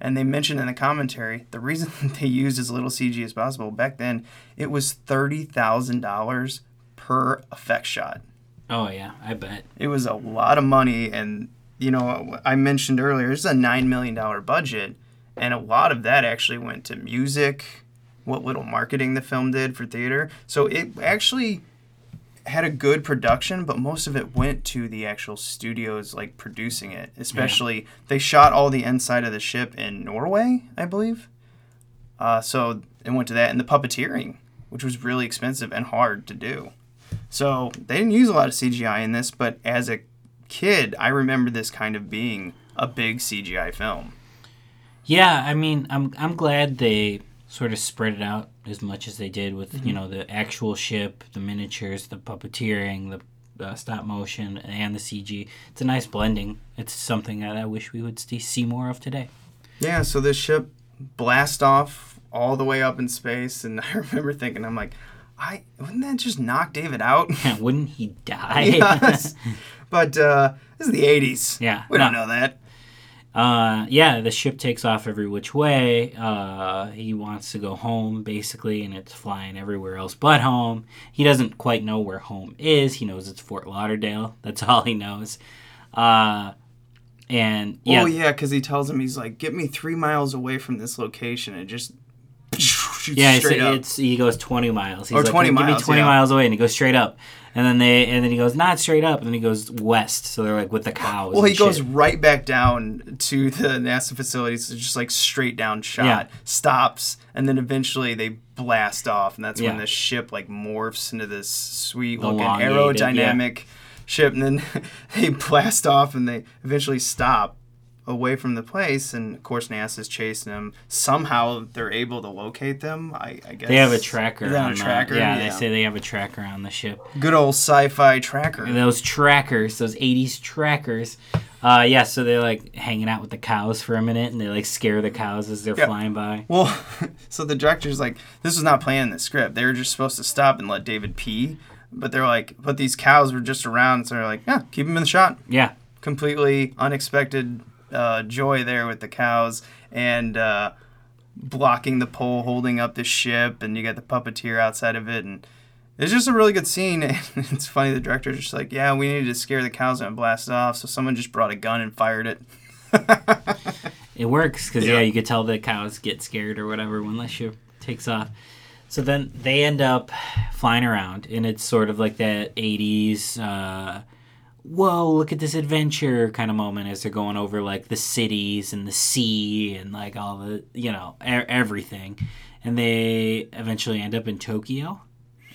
And they mentioned in the commentary the reason they used as little CG as possible back then, it was $30,000 per effect shot Oh yeah, I bet. it was a lot of money and you know, I mentioned earlier, it's a $9 million budget, and a lot of that actually went to music, what little marketing the film did for theater. So it actually had a good production, but most of it went to the actual studios like producing it. Especially, they shot all the inside of the ship in Norway, I believe. Uh, so it went to that and the puppeteering, which was really expensive and hard to do. So they didn't use a lot of CGI in this, but as a kid, I remember this kind of being a big CGI film. Yeah, I mean, I'm I'm glad they sort of spread it out as much as they did with you know the actual ship, the miniatures, the puppeteering, the uh, stop motion, and the CG. It's a nice blending. It's something that I wish we would see see more of today. Yeah, so this ship blast off all the way up in space, and I remember thinking, I'm like, I wouldn't that just knock David out? Wouldn't he die? yes. But uh, this is the 80s. Yeah, We don't know that. Uh, yeah, the ship takes off every which way. Uh, he wants to go home, basically, and it's flying everywhere else but home. He doesn't quite know where home is. He knows it's Fort Lauderdale. That's all he knows. Uh, and yeah, Oh, yeah, because he tells him, he's like, get me three miles away from this location, and just shoots yeah, it's, up. it's he goes twenty miles. He's Or like, 20 "Give me twenty yeah. miles away, and he goes straight up. And then they, and then he goes not straight up, and then he goes west. So they're like with the cows. Well, he goes shit. right back down to the NASA facilities, so just like straight down shot, Yeah. stops, and then eventually they blast off, and that's Yeah. when the ship like morphs into this sweet The looking aerodynamic ship, and then they blast off, and they eventually stop away from the place, and of course NASA's chasing them. Somehow they're able to locate them. I, I guess They have a tracker. They have on a the- tracker. yeah, they say they have a tracker on the ship. good old sci-fi tracker. those trackers, those '80s trackers. Uh, yeah, so they're like hanging out with the cows for a minute, and they like scare the cows as they're Yeah. flying by. Well, so the director's like, this was not planned in the script. They were just supposed to stop and let David pee, but they're like, but these cows were just around, so they're like, yeah, keep them in the shot. Yeah, Completely unexpected uh, joy there with the cows and uh, blocking the pole, holding up the ship, and you got the puppeteer outside of it, and it's just a really good scene. And it's funny, the director's just like, yeah, we needed to scare the cows and blast it off, so someone just brought a gun and fired it. it works because yeah. Yeah. you could tell the cows get scared or whatever when the ship takes off. So then they end up flying around, and it's sort of like that '80s. Uh, Whoa! Look at this adventure kind of moment as they're going over like the cities and the sea and like all the you know e- everything, and they eventually end up in Tokyo.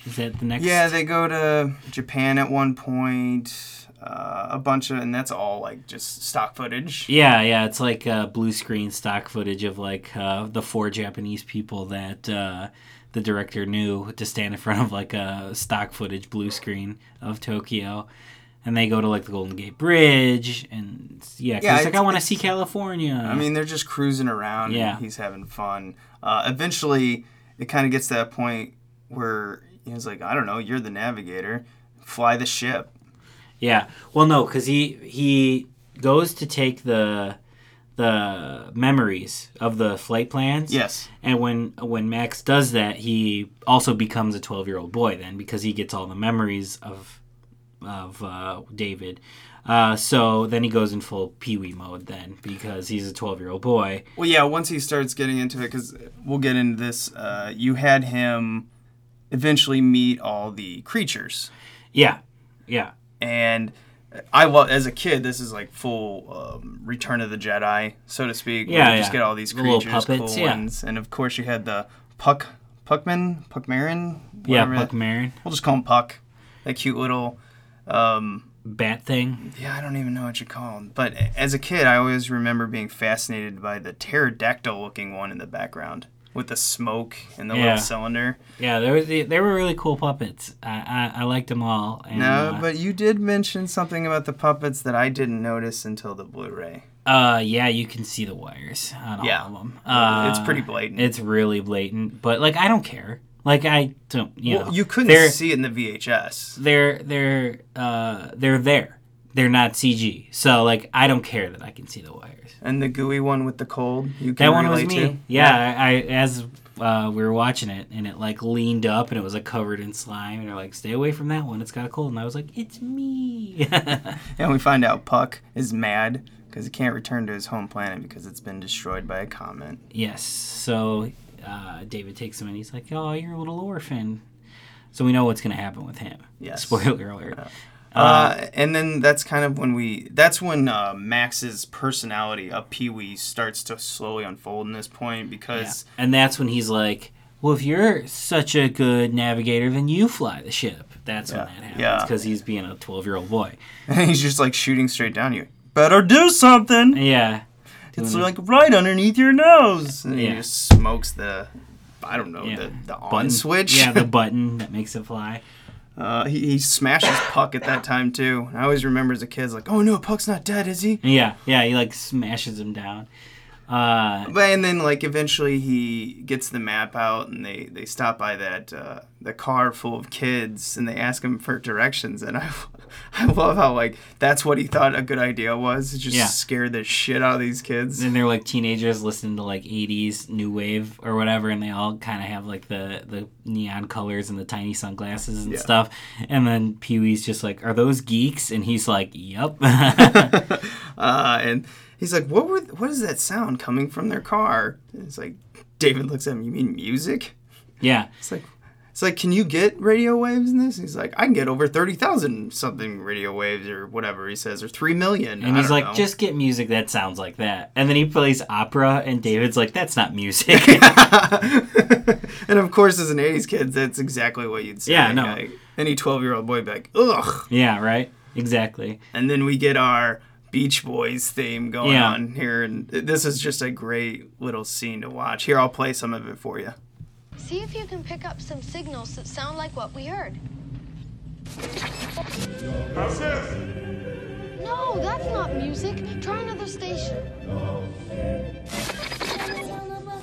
Is that the next? Yeah, they go to Japan at one point. Uh, a bunch of, and that's all like just stock footage. Yeah, yeah, it's like uh, blue screen stock footage of like uh, the four Japanese people that uh, the director knew to stand in front of like a stock footage blue screen of Tokyo, and they go to like the Golden Gate Bridge, and yeah, Yeah, he's like, I want to see California. I mean, they're just cruising around. Yeah. and he's having fun. Uh, eventually, it kind of gets to that point where he's like, I don't know, you're the navigator, fly the ship. Yeah. Well, no, because he he goes to take the the memories of the flight plans. Yes. And when when Max does that, he also becomes a twelve year old boy then because he gets all the memories of of uh, David. Uh, so then he goes in full Pee Wee mode then because he's a twelve year old boy. Well, yeah, once he starts getting into it, because we'll get into this, uh, you had him eventually meet all the creatures. Yeah. Yeah. and I love as a kid. This is like full um, Return of the Jedi, so to speak. Yeah, you just get all these The creatures, puppets, cool yeah. ones, and of course you had the Puck, Puckman, Puckmaren. Yeah, whatever Puck that- We'll just call him Puck. That cute little. Um, Bat thing. yeah, I don't even know what you call him. But as a kid, I always remember being fascinated by the pterodactyl-looking one in the background with the smoke and the Yeah. little cylinder. Yeah, they were they were really cool puppets. I I, I liked them all. And, no, uh, but you did mention something about the puppets that I didn't notice until the Blu-ray. Uh, yeah, you can see the wires on Yeah. all of them. Uh, it's pretty blatant. It's really blatant, but like I don't care. Like I don't, you well, know, you couldn't see it in the VHS. They're they're uh they're there. They're not CG. So like I don't care that I can see the wires. And the gooey one with the cold, you can That one was me. to. Yeah, I, I as uh, we were watching it, and it like leaned up, and it was like covered in slime, and they're like, "Stay away from that one. It's got a cold." And I was like, "It's me." And we find out Puck is mad because he can't return to his home planet because it's been destroyed by a comet. yes. So uh, David takes him, and he's like, "Oh, you're a little orphan." So we know what's gonna happen with him. Yes. Spoiler alert. Uh, and then that's kind of when we that's when uh, Max's personality of Pee Wee starts to slowly unfold in this point Yeah. because And that's when he's like, "Well, if you're such a good navigator, then you fly the ship." That's when that happens Yeah. because he's being a 12 year old boy. he's just like shooting straight down you. Better do something. Yeah. It's like right underneath your nose. And he just smokes the I don't know Yeah. the the on Button. switch. Yeah, the button that makes it fly. Uh, he, he smashes Puck at that time too. I always remember as a kid, like, oh no, Puck's not dead, is he? Yeah, yeah, he like smashes him down. Uh, But and then like eventually he gets the map out and they they stop by that uh, the car full of kids and they ask him for directions and I I love how like that's what he thought a good idea was just Yeah. scared the shit out of these kids. and they're like teenagers listening to like 80s new wave or whatever and they all kind of have like the the neon colors and the tiny sunglasses and Yeah. stuff and then pee-wee's just like are those geeks and he's like yep Uh, and he's like, what were what is that sound coming from their car? And it's like David looks at him. You mean music? yeah It's like, it's like, can you get radio waves in this? He's like, I can get over thirty thousand something radio waves or whatever he says, or three million. and I he's like know. just get music that sounds like that and then he plays opera and david's like that's not music and of course, as an '80s kid, that's exactly what you'd say. Yeah, no. Like, any twelve-year-old boy would be like, ugh. yeah right exactly And then we get our Beach Boys theme going Yeah. on here, and this is just a great little scene to watch. Here, I'll play some of it for you. See if you can pick up some signals that sound like what we heard. How's this? No, that's not music. Try another station.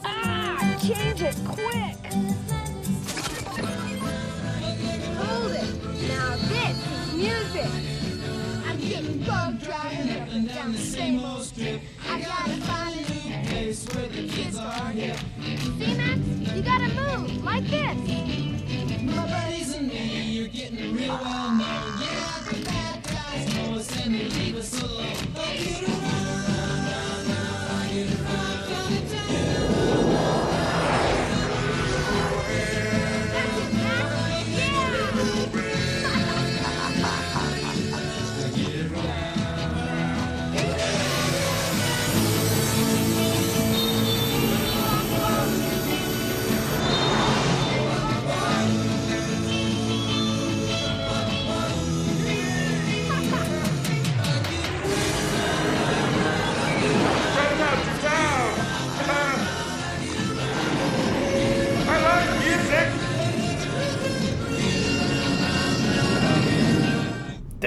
Ah! Change it quick! Hold it! Now this is music! Bug driving up and down the same old street. I gotta find a new place where the kids are hip. See, Max? You gotta move like this. My buddies and me are getting real well known. Yeah, the bad guys us and leave us alone. I get around,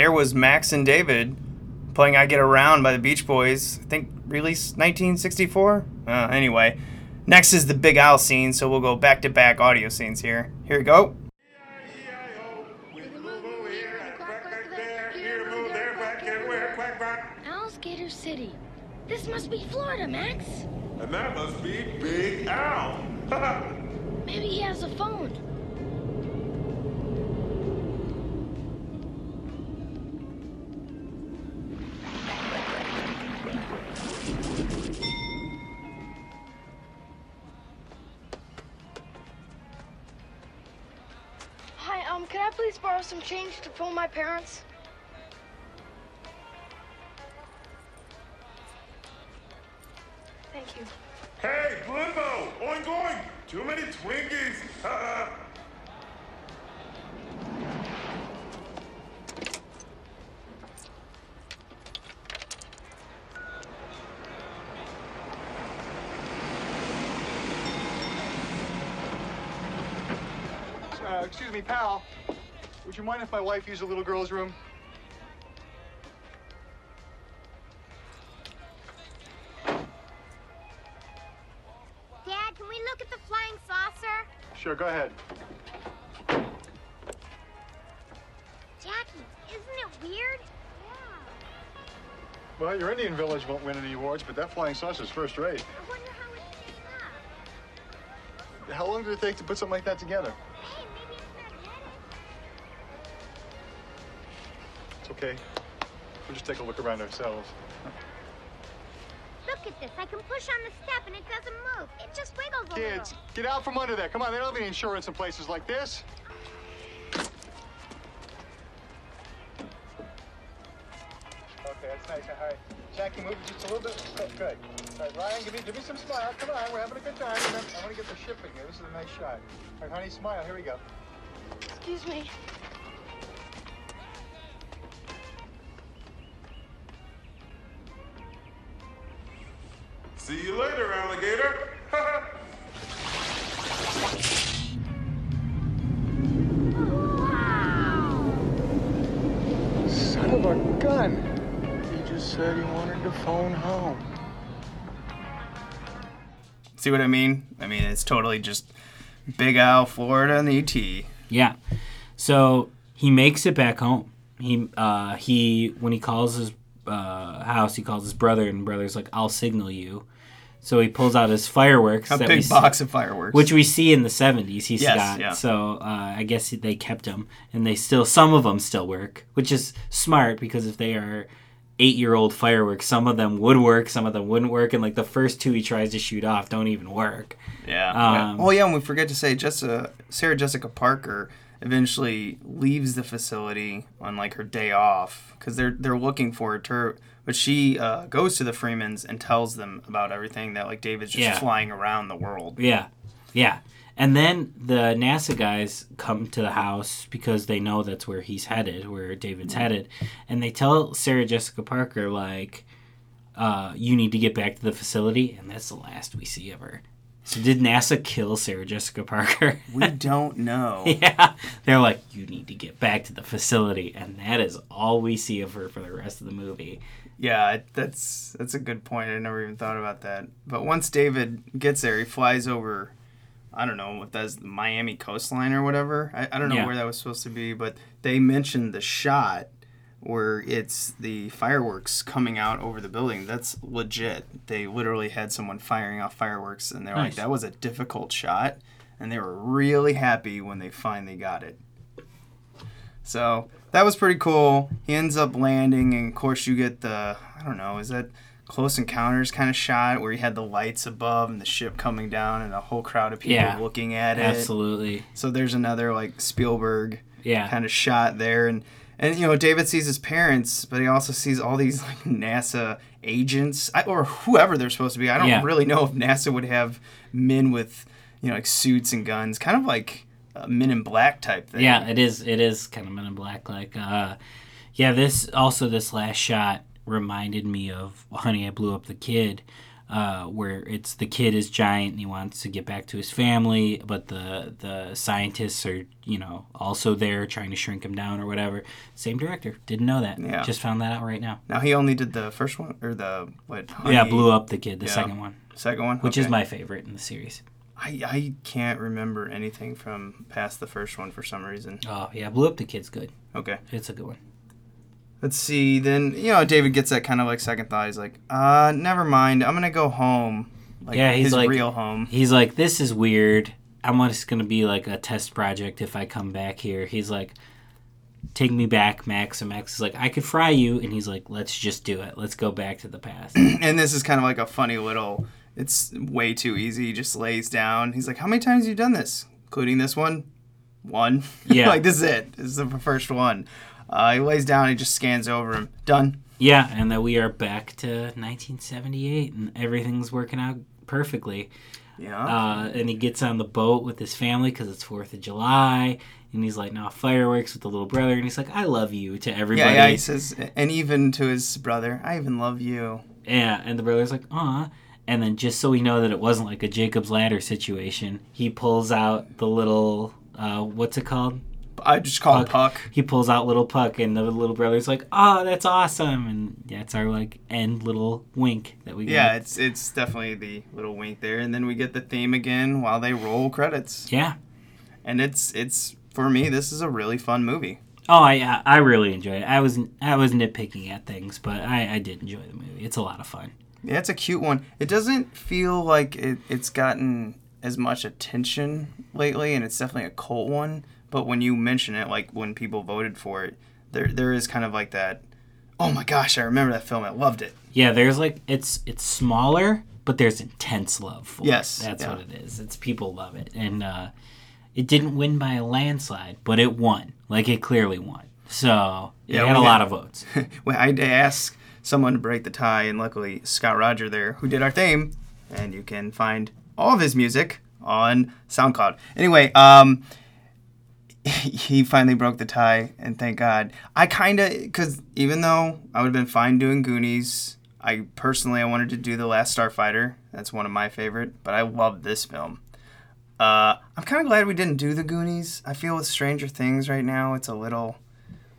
There was Max and David playing "I Get Around" by the Beach Boys. I think released 1964. Uh, anyway, next is the Big Al scene, so we'll go back to back audio scenes here. Here we go. Alligator City. This must be Florida, Max. And that must be Big Al. Maybe he has a phone. Borrow some change to phone my parents? Thank you. hey, Blimbo! Oink oink! Too many Twinkies! Uh, excuse me, pal. Would you mind if my wife used the little girl's room? Dad, can we look at the flying saucer? Sure, go ahead. Jackie, isn't it weird? Yeah. Well, your Indian village won't win any awards, but that flying saucer's first rate. I wonder how it came up. How long did it take to put something like that together? Okay. We'll just take a look around ourselves. Look at this. I can push on the step and it doesn't move. It just wiggles a Kids, little. get out from under there. Come on, they don't have any insurance in places like this. Okay, that's nice. All right. Jackie, move just a little bit. Good, good. All right, Ryan, give me, give me some smile. Come on, we're having a good time. I want to get the shipping here. This is a nice shot. All right, honey, smile. Here we go. Excuse me. See you later, alligator. Son of a gun. He just said he wanted to phone home. See what I mean? I mean, it's totally just Big Al, Florida, and the ET. Yeah. So he makes it back home. He uh, he when he calls his uh, house, he calls his brother, and brother's like, "I'll signal you." So he pulls out his fireworks. A that big we see- box of fireworks. which we see in the seventies. He's Yes, got. yeah. So uh, I guess they kept them, and they still some of them still work, which is smart because if they are eight-year-old fireworks, some of them would work, some of them wouldn't work, and like the first two he tries to shoot off don't even work. Yeah. Um, oh yeah, and we forget to say, Jessica, Sarah Jessica Parker eventually leaves the facility on like her day off because they're they're looking for her. To, but she uh, goes to the Freemans and tells them about everything that like David's just Yeah. flying around the world. Yeah, yeah. And then the NASA guys come to the house because they know that's where he's headed, where David's headed, and they tell Sarah Jessica Parker like, uh, "You need to get back to the facility," and that's the last we see of her. So did NASA kill Sarah Jessica Parker? We don't know. yeah, they're like, "You need to get back to the facility," and that is all we see of her for the rest of the movie. Yeah, that's that's a good point. I never even thought about that. But once David gets there, he flies over. I don't know if that's the Miami coastline or whatever. I, I don't know Yeah. where that was supposed to be, but they mentioned the shot where it's the fireworks coming out over the building. That's legit. They literally had someone firing off fireworks, and they're like, that was a difficult shot, and they were really happy when they finally got it. So that was pretty cool. He ends up landing, and of course, you get the I don't know, is that Close Encounters kind of shot where you had the lights above and the ship coming down, and a whole crowd of people Yeah, looking at it. Absolutely. So there's another like Spielberg Yeah. kind of shot there, and and you know David sees his parents, but he also sees all these like NASA agents I, or whoever they're supposed to be. I don't Yeah. really know if NASA would have men with you know like suits and guns, kind of like a Men in Black type thing. Yeah, it is. It is kind of Men in Black. Like, uh, yeah. This also this last shot reminded me of Honey, I Blew Up the Kid, uh, where it's the kid is giant and he wants to get back to his family, but the the scientists are you know also there trying to shrink him down or whatever. Same director. Didn't know that. Yeah. Just found that out right now. Now he only did the first one or the what? yeah, Blew Up the Kid, the Yeah. second one, Second one, which is my favorite in the series. I, I can't remember anything from past the first one for some reason. Oh yeah, Blew Up the Kid's good. Okay. It's a good one. Let's see. Then you know David gets that kind of like second thought. He's like, uh, never mind. I'm gonna go home. Like yeah, he's his like real home. He's like, this is weird. I'm just gonna be like a test project if I come back here. He's like, take me back, Max. And Max is like, I could fry you, and he's like, let's just do it. Let's go back to the past. and this is kind of like a funny little. It's way too easy. He just lays down. He's like, how many times have you done this, including this one? One. Yeah. like this is it. This is the first one. Uh, he lays down. He just scans over him. Done. yeah, and that we are back to 1978, and everything's working out perfectly. Yeah. Uh, and he gets on the boat with his family because it's Fourth of July, and he's like, "Now fireworks with the little brother," and he's like, "I love you" to everybody. Yeah, yeah. He says, and even to his brother, I even love you. Yeah, and the brother's like, "Aw." And then just so we know that it wasn't like a Jacob's ladder situation, he pulls out the little uh, what's it called? I just call it Puck. He pulls out little Puck, and the little brother's like, "Oh, that's awesome!" And that's our like end little wink that we get. Yeah, it's it's definitely the little wink there, and then we get the theme again while they roll credits. Yeah. And it's it's for me, this is a really fun movie. Oh, I I really enjoyed it. I was I was nitpicking at things, but I I did enjoy the movie. It's a lot of fun. Yeah, it's a cute one. It doesn't feel like it, it's gotten as much attention lately, and it's definitely a cult one. But when you mention it, like when people voted for it, there there is kind of like that. Oh my gosh, I remember that film. I loved it. Yeah, there's like it's it's smaller, but there's intense love for Yes, it. That's yeah. what it is. It's people love it. And uh it didn't win by a landslide, but it won. Like it clearly won. So it Yeah, had a we lot of votes. Well, I asked someone to break the tie, and luckily Scott Roger there, who did our theme, and you can find all of his music on SoundCloud. Anyway, um, he finally broke the tie, and thank God. I kind of, because even though I would have been fine doing Goonies, I personally I wanted to do The Last Starfighter. That's one of my favorite, but I love this film. Uh, I'm kind of glad we didn't do the Goonies. I feel with Stranger Things right now, it's a little,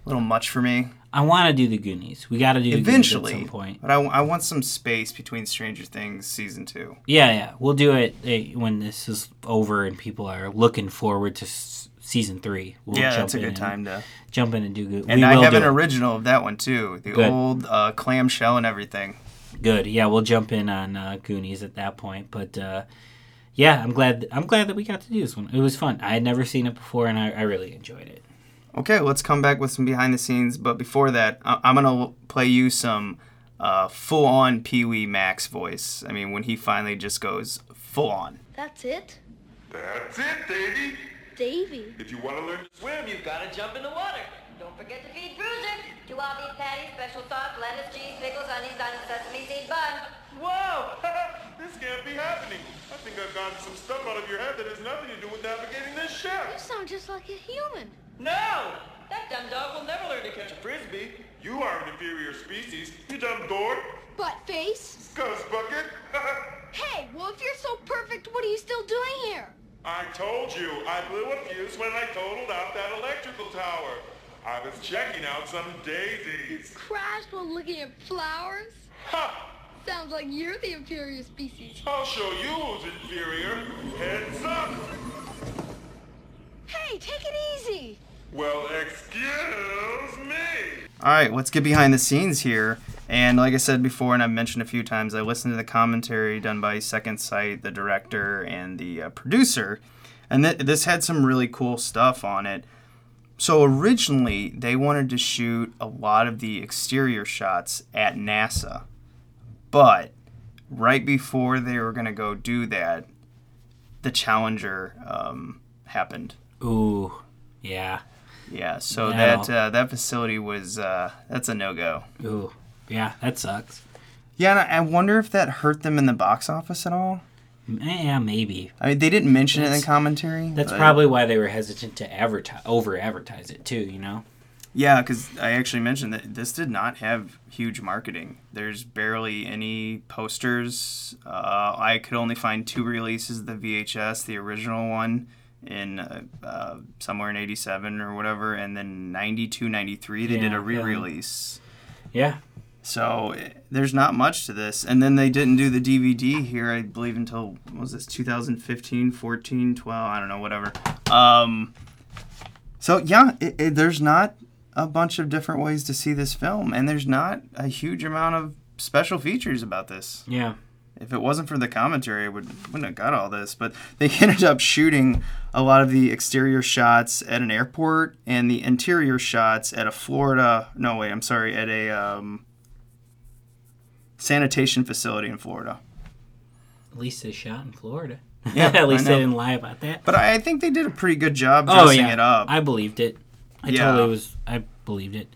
little much for me. I want to do the Goonies. We got to do the Eventually, Goonies at some point. but I, I want some space between Stranger Things season two. Yeah, yeah. We'll do it eh, when this is over and people are looking forward to s- season three. We'll Yeah, jump that's a in good time to- jump in and do good. And we I have an it. original of that one too, the Good. old uh, clamshell and everything. Good. Yeah, we'll jump in on uh, Goonies at that point. But uh, yeah, I'm glad. I'm glad that we got to do this one. It was fun. I had never seen it before, and I, I really enjoyed it. Okay, let's come back with some behind the scenes. But before that, I- I'm gonna l- play you some uh, full on Pee Wee Max voice. I mean, when he finally just goes full on. That's it? That's it, Davy. Davy. If you want to learn to swim, you've got to jump in the water. Don't forget to feed Bruiser. Two all beef patties, special sauce, lettuce, cheese, pickles, onions, on a sesame seed bun. Whoa! this can't be happening. I think I've gotten some stuff out of your head that has nothing to do with navigating this ship. You sound just like a human. No! That dumb dog will never learn to catch a Frisbee, you are an inferior species. You dumb dork. Butt face. Ghost bucket. Hey, well, if you're so perfect, what are you still doing here? I told you, I blew a fuse when I totaled out that electrical tower. I was checking out some daisies. Crashed while looking at flowers? Ha! Sounds like you're the inferior species. I'll show you who's inferior. Heads up! Hey, take it easy. Well, excuse me. All right, let's get behind the scenes here. And like I said before, and I've mentioned a few times, I listened to the commentary done by Second Sight, the director and the uh, producer, and th- this had some really cool stuff on it. So originally, they wanted to shoot a lot of the exterior shots at NASA, but right before they were going to go do that, the Challenger um, happened. Ooh, yeah. Yeah, so That'll- that uh, that facility was uh, that's a no go. Ooh, yeah, that sucks. Yeah, and I I wonder if that hurt them in the box office at all. Yeah, maybe. I mean, they didn't mention it in the commentary. That's but- probably why they were hesitant to advertise, over advertise it too. You know. yeah, because I actually mentioned that this did not have huge marketing. There's barely any posters. Uh, I could only find two releases: the VHS, the original one, in uh, uh, somewhere in '87 or whatever, and then '92, '93 they did a re-release. Yeah. So eh, there's not much to this. And then they didn't do the DVD here, I believe, until, what was this, 2015, 14, 12, I don't know, whatever. Um, so yeah, it, it, there's not a bunch of different ways to see this film, and there's not a huge amount of special features about this. Yeah. If it wasn't for the commentary, I would, wouldn't have got all this. But they ended up shooting a lot of the exterior shots at an airport and the interior shots at a Florida. No, wait, I'm sorry, at a um, sanitation facility in Florida. At least they shot in Florida. Yeah, At least they didn't lie about that. But I, I think they did a pretty good job oh dressing yeah, it up. I believed it. I Yeah. totally was. I believed it.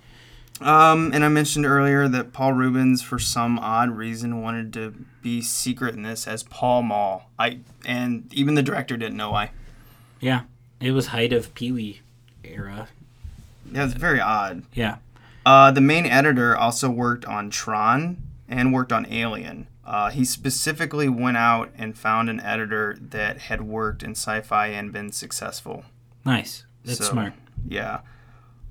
Um, and I mentioned earlier that Paul Reubens, for some odd reason, wanted to be secret in this as Paul Mall. I and even the director didn't know why. Yeah, it was height of Pee Wee era. Yeah, it's very odd. Yeah. Uh, the main editor also worked on Tron and worked on Alien. Uh, he specifically went out and found an editor that had worked in sci-fi and been successful. Nice. That's So, smart. Yeah.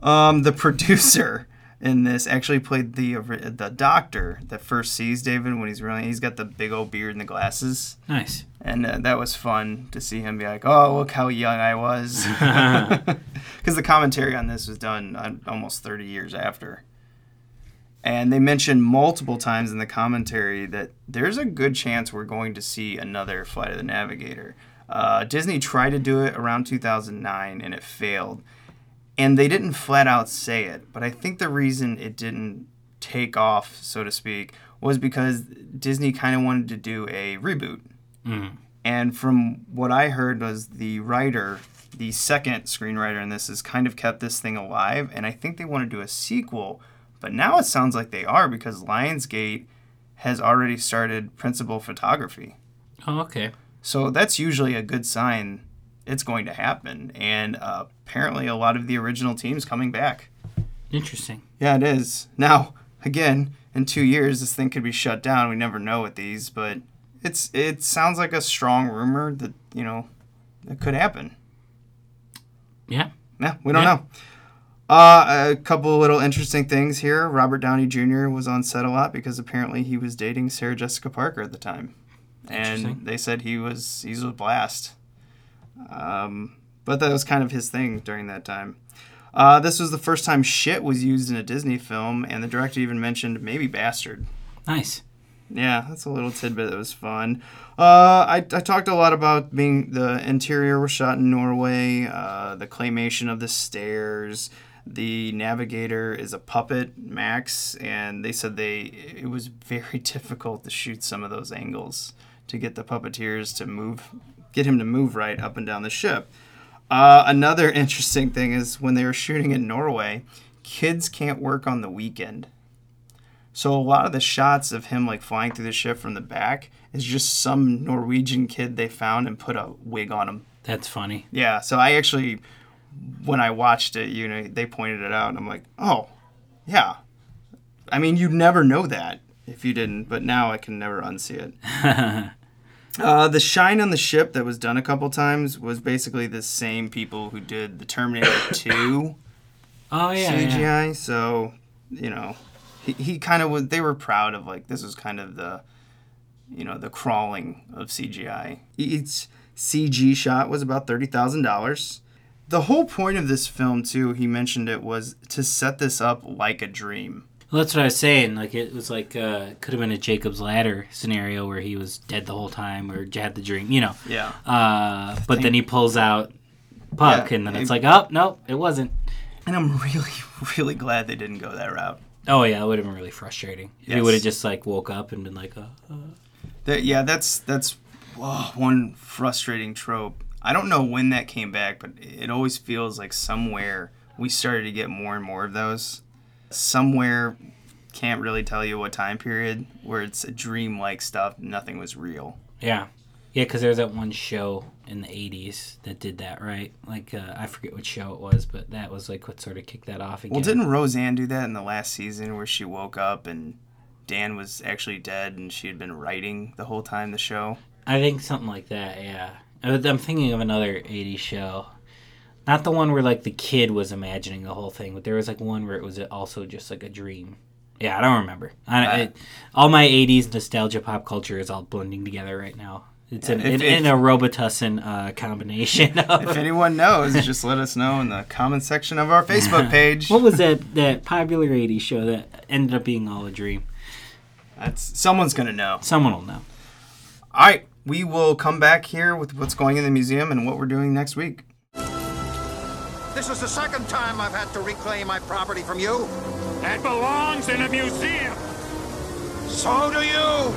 Um, the producer in this actually played the the doctor that first sees David when he's really he's got the big old beard and the glasses. Nice. And uh, that was fun to see him be like, "Oh, look how young I was," because the commentary on this was done uh, almost 30 years after. And they mentioned multiple times in the commentary that there's a good chance we're going to see another Flight of the Navigator. Uh, Disney tried to do it around 2009 and it failed. And they didn't flat out say it, but I think the reason it didn't take off, so to speak, was because Disney kind of wanted to do a reboot. Mm. And from what I heard was the writer, the second screenwriter in this, has kind of kept this thing alive. And I think they want to do a sequel. But now it sounds like they are because Lionsgate has already started principal photography. Oh, okay. So that's usually a good sign it's going to happen. And uh, apparently a lot of the original team's coming back. Interesting. Yeah, it is. Now, again, in two years, this thing could be shut down. We never know with these, but it's it sounds like a strong rumor that you know it could happen. Yeah. Yeah, we don't Yeah. know. Uh, a couple little interesting things here. Robert Downey Jr. was on set a lot because apparently he was dating Sarah Jessica Parker at the time, and they said he was he's was a blast. Um, but that was kind of his thing during that time. Uh, this was the first time shit was used in a Disney film, and the director even mentioned maybe bastard. Nice. Yeah, that's a little tidbit that was fun. Uh, I, I talked a lot about being the interior was shot in Norway, uh, the claymation of the stairs. The navigator is a puppet, Max, and they said they it was very difficult to shoot some of those angles to get the puppeteers to move, get him to move right up and down the ship. Uh, another interesting thing is when they were shooting in Norway, kids can't work on the weekend. So a lot of the shots of him like flying through the ship from the back is just some Norwegian kid they found and put a wig on him. That's funny. Yeah, so I actually when I watched it, you know, they pointed it out and I'm like, "Oh, yeah." I mean, you'd never know that if you didn't, but now I can never unsee it. Uh, the shine on the ship that was done a couple times was basically the same people who did the Terminator 2 Oh yeah. CGI. yeah. So, you know, he, he kind of was, they were proud of like, this was kind of the, you know, the crawling of CGI. Each CG shot was about $30,000. The whole point of this film, too, he mentioned it was to set this up like a dream. Well, that's what I was saying. Like it was like uh, could have been a Jacob's Ladder scenario where he was dead the whole time or had the dream, you know. Yeah. Uh, but then he pulls out Puck, Yeah, and then it's like, oh no, it wasn't. And I'm really, really glad they didn't go that route. Oh yeah, it would have been really frustrating. If he would have just like woke up and been like, uh, uh. That yeah, that's that's oh, one frustrating trope. I don't know when that came back, but it always feels like somewhere we started to get more and more of those. Somewhere can't really tell you what time period where it's a dream-like stuff. Nothing was real. yeah, yeah, because there was that one show in the '80s that did that, right? Like uh, I forget what show it was, but that was like what sort of kicked that off again. Well, didn't Roseanne do that in the last season where she woke up and Dan was actually dead and she had been writing the whole time the show? I think something like that. Yeah, was- I'm thinking of another '80s show, not the one where like the kid was imagining the whole thing, but there was like one where it was also just like a dream. Yeah, I don't remember. I, I- it, all my '80s nostalgia pop culture is all blending together right now. It's an, if- in if- a Robitussin uh, combination. Of, If anyone knows, just let us know in the comment section of our Facebook page. what was that that popular '80s show that ended up being all a dream? That's someone's gonna know. Someone will know. All right, we will come back here with what's going in the museum and what we're doing next week. This is the second time I've had to reclaim my property from you. That belongs in a museum. So do you.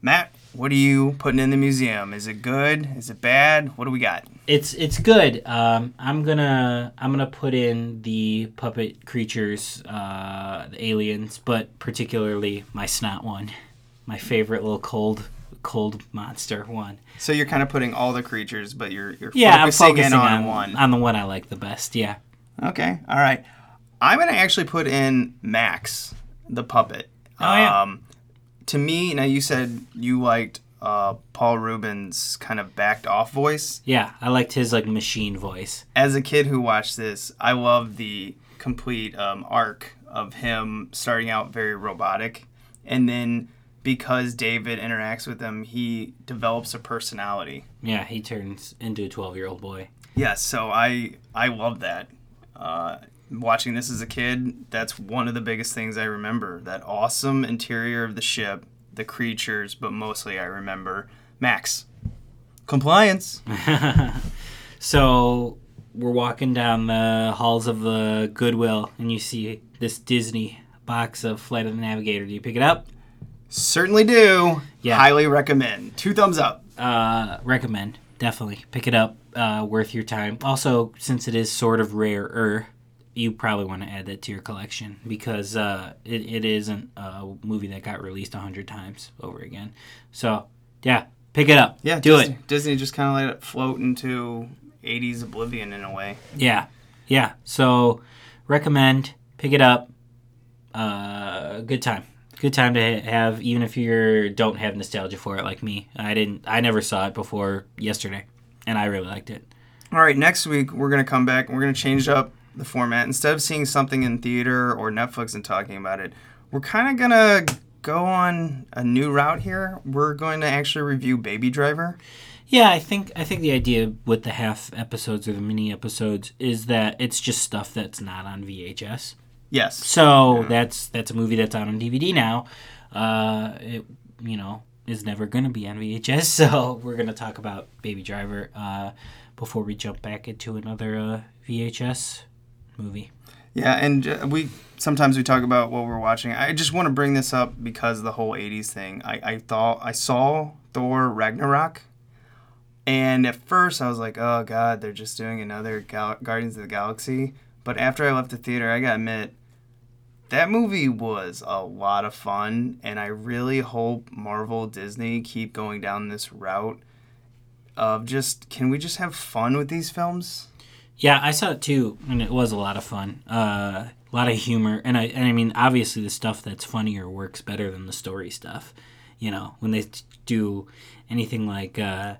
Matt, what are you putting in the museum? Is it good? Is it bad? What do we got? It's it's good. Um, I'm gonna I'm gonna put in the puppet creatures, uh, the aliens, but particularly my snot one, my favorite little cold cold monster one. So you're kind of putting all the creatures, but you're you're Yeah, I'm focusing, focusing in on, on one. on the one I like the best. Yeah. Okay, all right. I'm gonna actually put in Max, the puppet. Oh, yeah. Um, to me, now you said you liked uh, Paul Reubens' kind of backed off voice. Yeah, I liked his like machine voice. As a kid who watched this, I loved the complete um, arc of him starting out very robotic, and then because David interacts with him, he develops a personality. Yeah, he turns into a 12 year old boy. Yes, so I I love that. Uh, watching this as a kid, that's one of the biggest things I remember. That awesome interior of the ship, the creatures, but mostly I remember Max. Compliance. So we're walking down the halls of the Goodwill, and you see this Disney box of Flight of the Navigator. Do you pick it up? Certainly do. Yeah. Highly recommend. Two thumbs up. Uh, recommend. Definitely pick it up. Uh, worth your time. Also, since it is sort of rarer, you probably want to add that to your collection because uh, it, it isn't a movie that got released a hundred times over again. So yeah, pick it up. Yeah, do Disney, it. Disney just kind of let it float into 80s oblivion in a way. Yeah, yeah. So recommend pick it up. Uh, good time. Good time to have, even if you don't have nostalgia for it like me. I didn't. I never saw it before yesterday, and I really liked it. All right, next week we're going to come back and we're going to change up the format. Instead of seeing something in theater or Netflix and talking about it, we're kind of going to go on a new route here. We're going to actually review Baby Driver. Yeah, I think I think the idea with the half episodes or the mini episodes is that it's just stuff that's not on VHS. Yes. So that's that's a movie that's out on DVD now. Uh, it you know is never going to be on VHS. So we're going to talk about Baby Driver uh, before we jump back into another uh, VHS movie. Yeah, and we sometimes we talk about what we're watching. I just want to bring this up because the whole '80s thing. I, I thought I saw Thor Ragnarok, and at first I was like, "Oh God, they're just doing another Gal- Guardians of the Galaxy." But after I left the theater, I gotta admit, that movie was a lot of fun, and I really hope Marvel Disney keep going down this route of just can we just have fun with these films? Yeah, I saw it too, and it was a lot of fun. Uh, a lot of humor, and I and I mean, obviously, the stuff that's funnier works better than the story stuff. You know, when they do anything like, uh,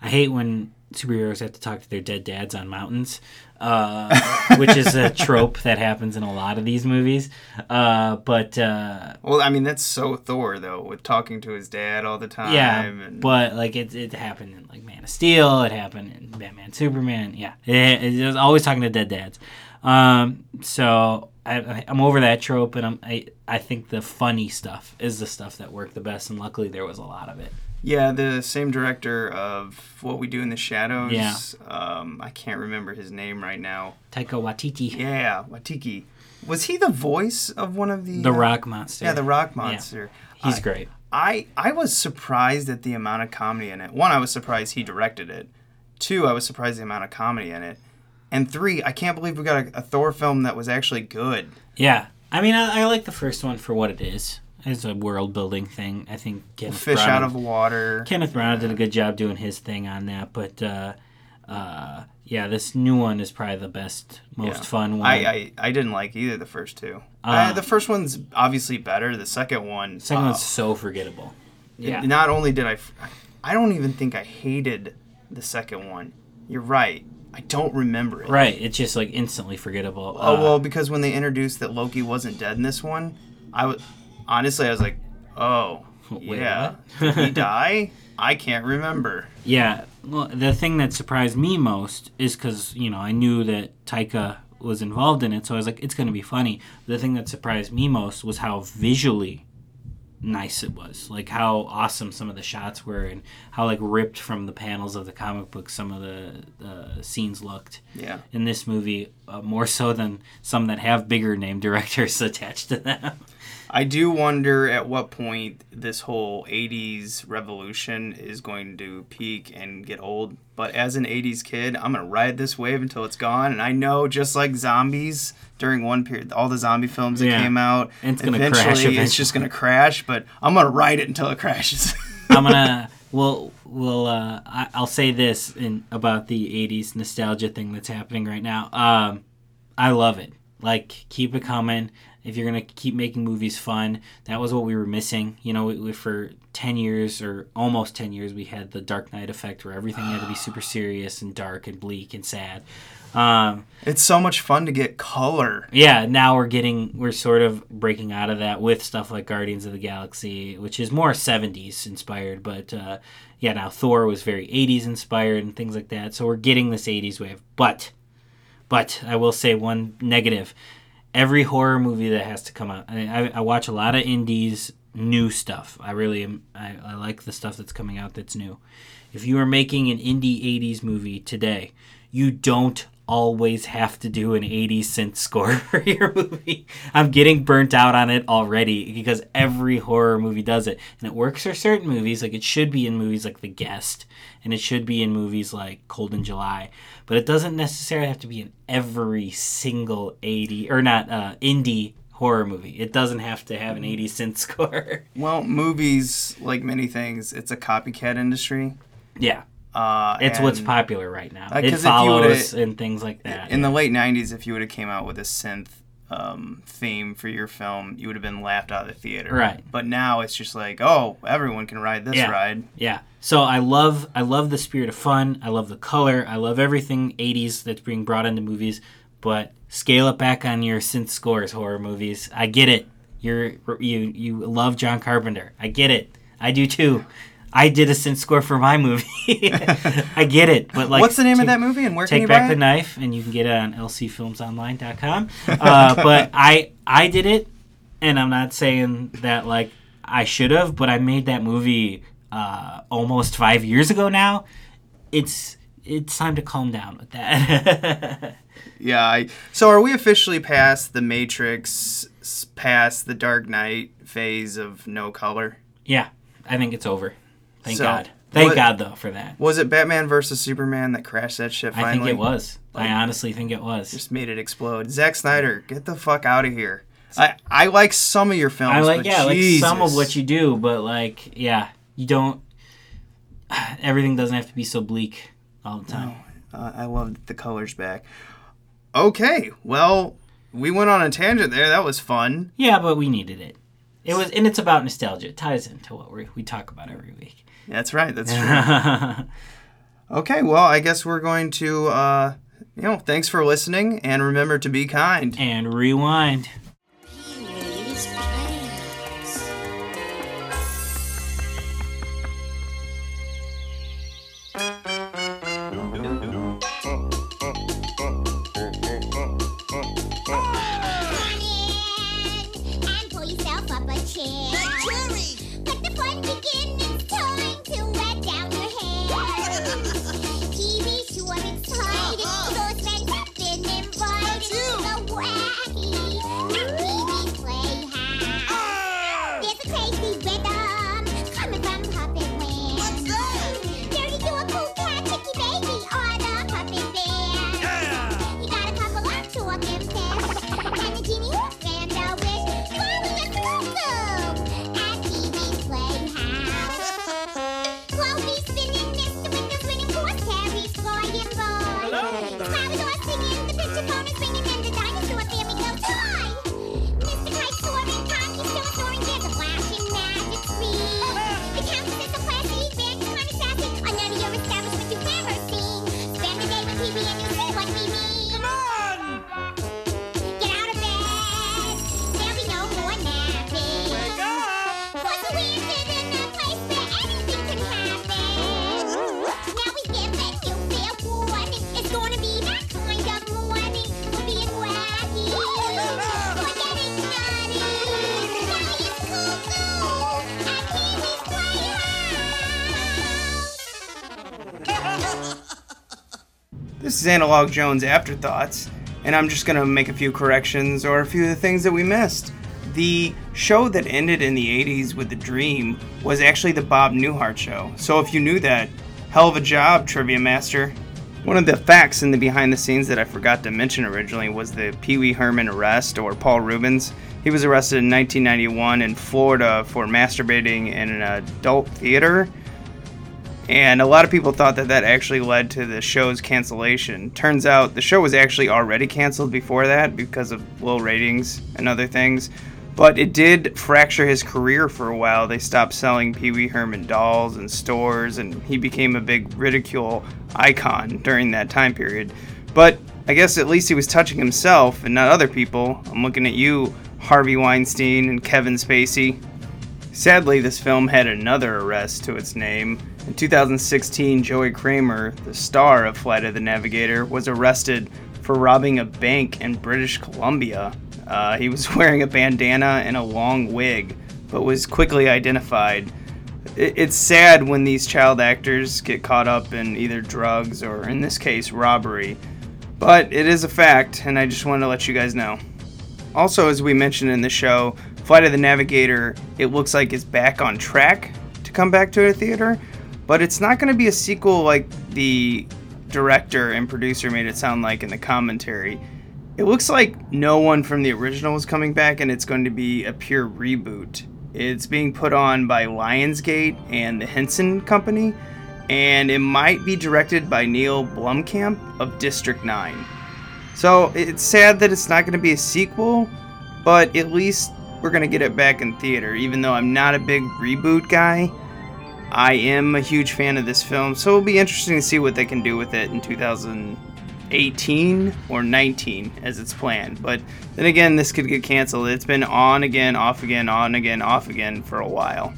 I hate when superheroes have to talk to their dead dads on mountains, uh, which is a trope that happens in a lot of these movies. Uh, but uh, Well, I mean that's so Thor though, with talking to his dad all the time. yeah, and but like it, it happened in like Man of Steel, it happened in Batman, Superman. Yeah, it, it was always talking to dead dads. Um, so I, I'm over that trope, and I'm, I I think the funny stuff is the stuff that worked the best, and luckily there was a lot of it. Yeah, the same director of What We Do in the Shadows. Yeah. Um, I can't remember his name right now. Taika Waititi. Yeah, Watiki. Was he the voice of one of the The uh, Rock Monster. Yeah, the Rock Yeah. Monster. He's I- great. I I was surprised at the amount of comedy in it. One, I was surprised he directed it. Two, I was surprised the amount of comedy in it. And three, I can't believe we got a, a Thor film that was actually good. Yeah, I mean, I, I like the first one for what it is. It's a world building thing. I think Kenneth Fish Branagh- out of water. Kenneth Branagh did a good job doing his thing on that, but uh, uh, yeah, this new one is probably the best, most Yeah. fun one. I, I, I didn't like either the first two. Uh, Uh, the first one's obviously better. The second one, Second uh, one's so forgettable. Yeah. Not only did I, I don't even think I hated the second one. You're right. I don't remember it. Right, it's just like instantly forgettable. Oh Uh, well, because when they introduced that Loki wasn't dead in this one, I was honestly I was like, oh Wait, yeah, did he die? I can't remember. Yeah, well, the thing that surprised me most is because you know I knew that Taika was involved in it, so I was like, it's going to be funny. The thing that surprised me most was how visually nice it was, like how awesome some of the shots were, and how like ripped from the panels of the comic book some of the uh, scenes looked. Yeah. in this movie, uh, more so than some that have bigger name directors attached to them. I do wonder at what point this whole 80s revolution is going to peak and get old. But as an 80s kid, I'm going to ride this wave until it's gone. And I know just like zombies during one period, all the zombie films that Yeah. came out, It's gonna eventually, crash it's just going to crash. But I'm going to ride it until it crashes. I'm gonna. Well, well. Uh, I, I'll say this in about the '80s nostalgia thing that's happening right now. Um, I love it. Like, keep it coming. If you're gonna keep making movies fun, that was what we were missing. You know, we, we, for ten years or almost ten years, we had the Dark Knight effect, where everything had to be super serious and dark and bleak and sad. Um, it's so much fun to get color. yeah, now we're getting we're sort of breaking out of that with stuff like Guardians of the Galaxy, which is more 70s inspired, but uh, yeah, now Thor was very 80s inspired and things like that. So we're getting this 80s wave. But But I will say one negative: every horror movie that has to come out. I, I, I watch a lot of indies, new stuff. I really am. I, I like the stuff that's coming out that's new. If you are making an indie '80s movie today, you don't always have to do an 80s synth score for your movie. I'm getting burnt out on it already because every horror movie does it. And it works for certain movies, like it should be in movies like The Guest, and it should be in movies like Cold in July. But it doesn't necessarily have to be in every single 80 or not uh, indie horror movie. It doesn't have to have an 80 synth score. Well, movies, like many things, it's a copycat industry. yeah. Uh, It's what's popular right now. Uh, it follows and things like that. In the late '90s, if you would have came out with a synth um, theme for your film, you would have been laughed out of the theater. Right. But now it's just like, oh, everyone can ride this yeah. ride. Yeah. So I love I love the spirit of fun. I love the color. I love everything 80s that's being brought into movies. But scale it back on your synth scores horror movies. I get it. You're you you love John Carpenter. I get it. I do too. I did a synth score for my movie. I get it. But like What's the name of that movie and where can Take you back the knife, and you can get it on lcfilmsonline.com. Uh, but I I did it, and I'm not saying that like I should have, but I made that movie uh, almost five years ago now. It's it's time to calm down with that. Yeah. I, so are we officially past the Matrix, past the Dark Knight phase of no color? yeah, I think it's over. Thank So, God. Thank what- God though for that. Was it Batman versus Superman that crashed that shit finally? I think it was. Like- I honestly think it was. Just made it explode. Zack Snyder, get the fuck out of here. I, I like some of your films. I like but yeah, like some of what you do, but like yeah, you don't. Everything doesn't have to be so bleak all the time. Uh, I love the colors back. Okay, well, we went on a tangent there. That was fun. Yeah, but we needed it. It was, and it's about nostalgia. It ties into what we we talk about every week. That's right. That's true. okay, well, I guess we're going to, uh, you know, thanks for listening, and remember to be kind. And rewind. Is Analog Jones Afterthoughts, and I'm just going to make a few corrections or a few of the things that we missed. The show that ended in the 80s with The Dream was actually the Bob Newhart show. So if you knew that, hell of a job, Trivia Master. One of the facts in the behind the scenes that I forgot to mention originally was the Pee Wee Herman arrest, or Paul Reubens. He was arrested in 1991 in Florida for masturbating in an adult theater. And a lot of people thought that that actually led to the show's cancellation. Turns out the show was actually already canceled before that because of low ratings and other things. But it did fracture his career for a while. They stopped selling Pee Wee Herman dolls in stores, and he became a big ridicule icon during that time period. But I guess at least he was touching himself and not other people. I'm looking at you, Harvey Weinstein and Kevin Spacey. Sadly, this film had another arrest to its name. In 2016, Joey Cramer, the star of Flight of the Navigator, was arrested for robbing a bank in British Columbia. Uh, he was wearing a bandana and a long wig, but was quickly identified. It- It's sad when these child actors get caught up in either drugs or, in this case, robbery. But it is a fact, and I just wanted to let you guys know. Also, as we mentioned in the show, Flight of the Navigator, it looks like it's back on track to come back to a theater, but it's not going to be a sequel like the director and producer made it sound like in the commentary. It looks like no one from the original is coming back, and it's going to be a pure reboot. It's being put on by Lionsgate and the Henson Company, and it might be directed by Neill Blomkamp of District 9. So it's sad that it's not going to be a sequel, but at least we're going to get it back in theater. Even though I'm not a big reboot guy, I am a huge fan of this film, so it'll be interesting to see what they can do with it in 2018 or 19 as it's planned. But then again, this could get canceled. It's been on again, off again, on again, off again for a while.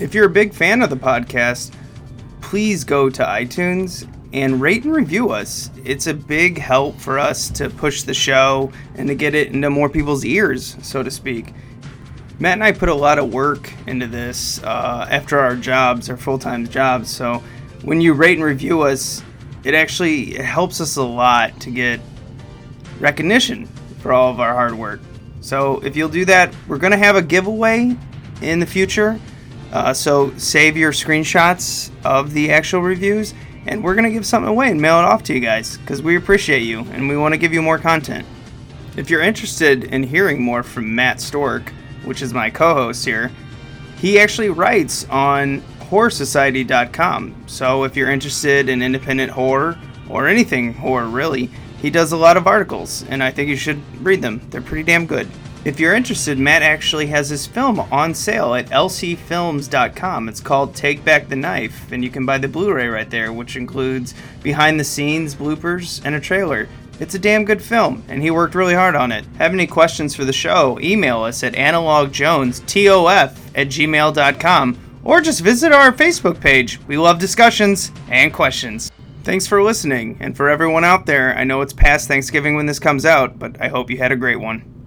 If you're a big fan of the podcast, please go to iTunes and rate and review us. It's a big help for us to push the show and to get it into more people's ears, so to speak. Matt and I put a lot of work into this uh, after our jobs, our full time jobs. So when you rate and review us, it actually it helps us a lot to get recognition for all of our hard work. So if you'll do that, we're going to have a giveaway in the future. Uh, so save your screenshots of the actual reviews, and we're going to give something away and mail it off to you guys because we appreciate you and we want to give you more content. If you're interested in hearing more from Matt Stork, which is my co host here, he actually writes on horrorsociety.com. So if you're interested in independent horror or anything horror really, he does a lot of articles and I think you should read them. They're pretty damn good. If you're interested, Matt actually has his film on sale at lcfilms.com. It's called Take Back the Knife, and you can buy the Blu ray right there, which includes behind the scenes bloopers and a trailer. It's a damn good film, and he worked really hard on it. Have any questions for the show? Email us at analogjonetof at gmail.com or just visit our Facebook page. We love discussions and questions. Thanks for listening, and for everyone out there, I know it's past Thanksgiving when this comes out, but I hope you had a great one.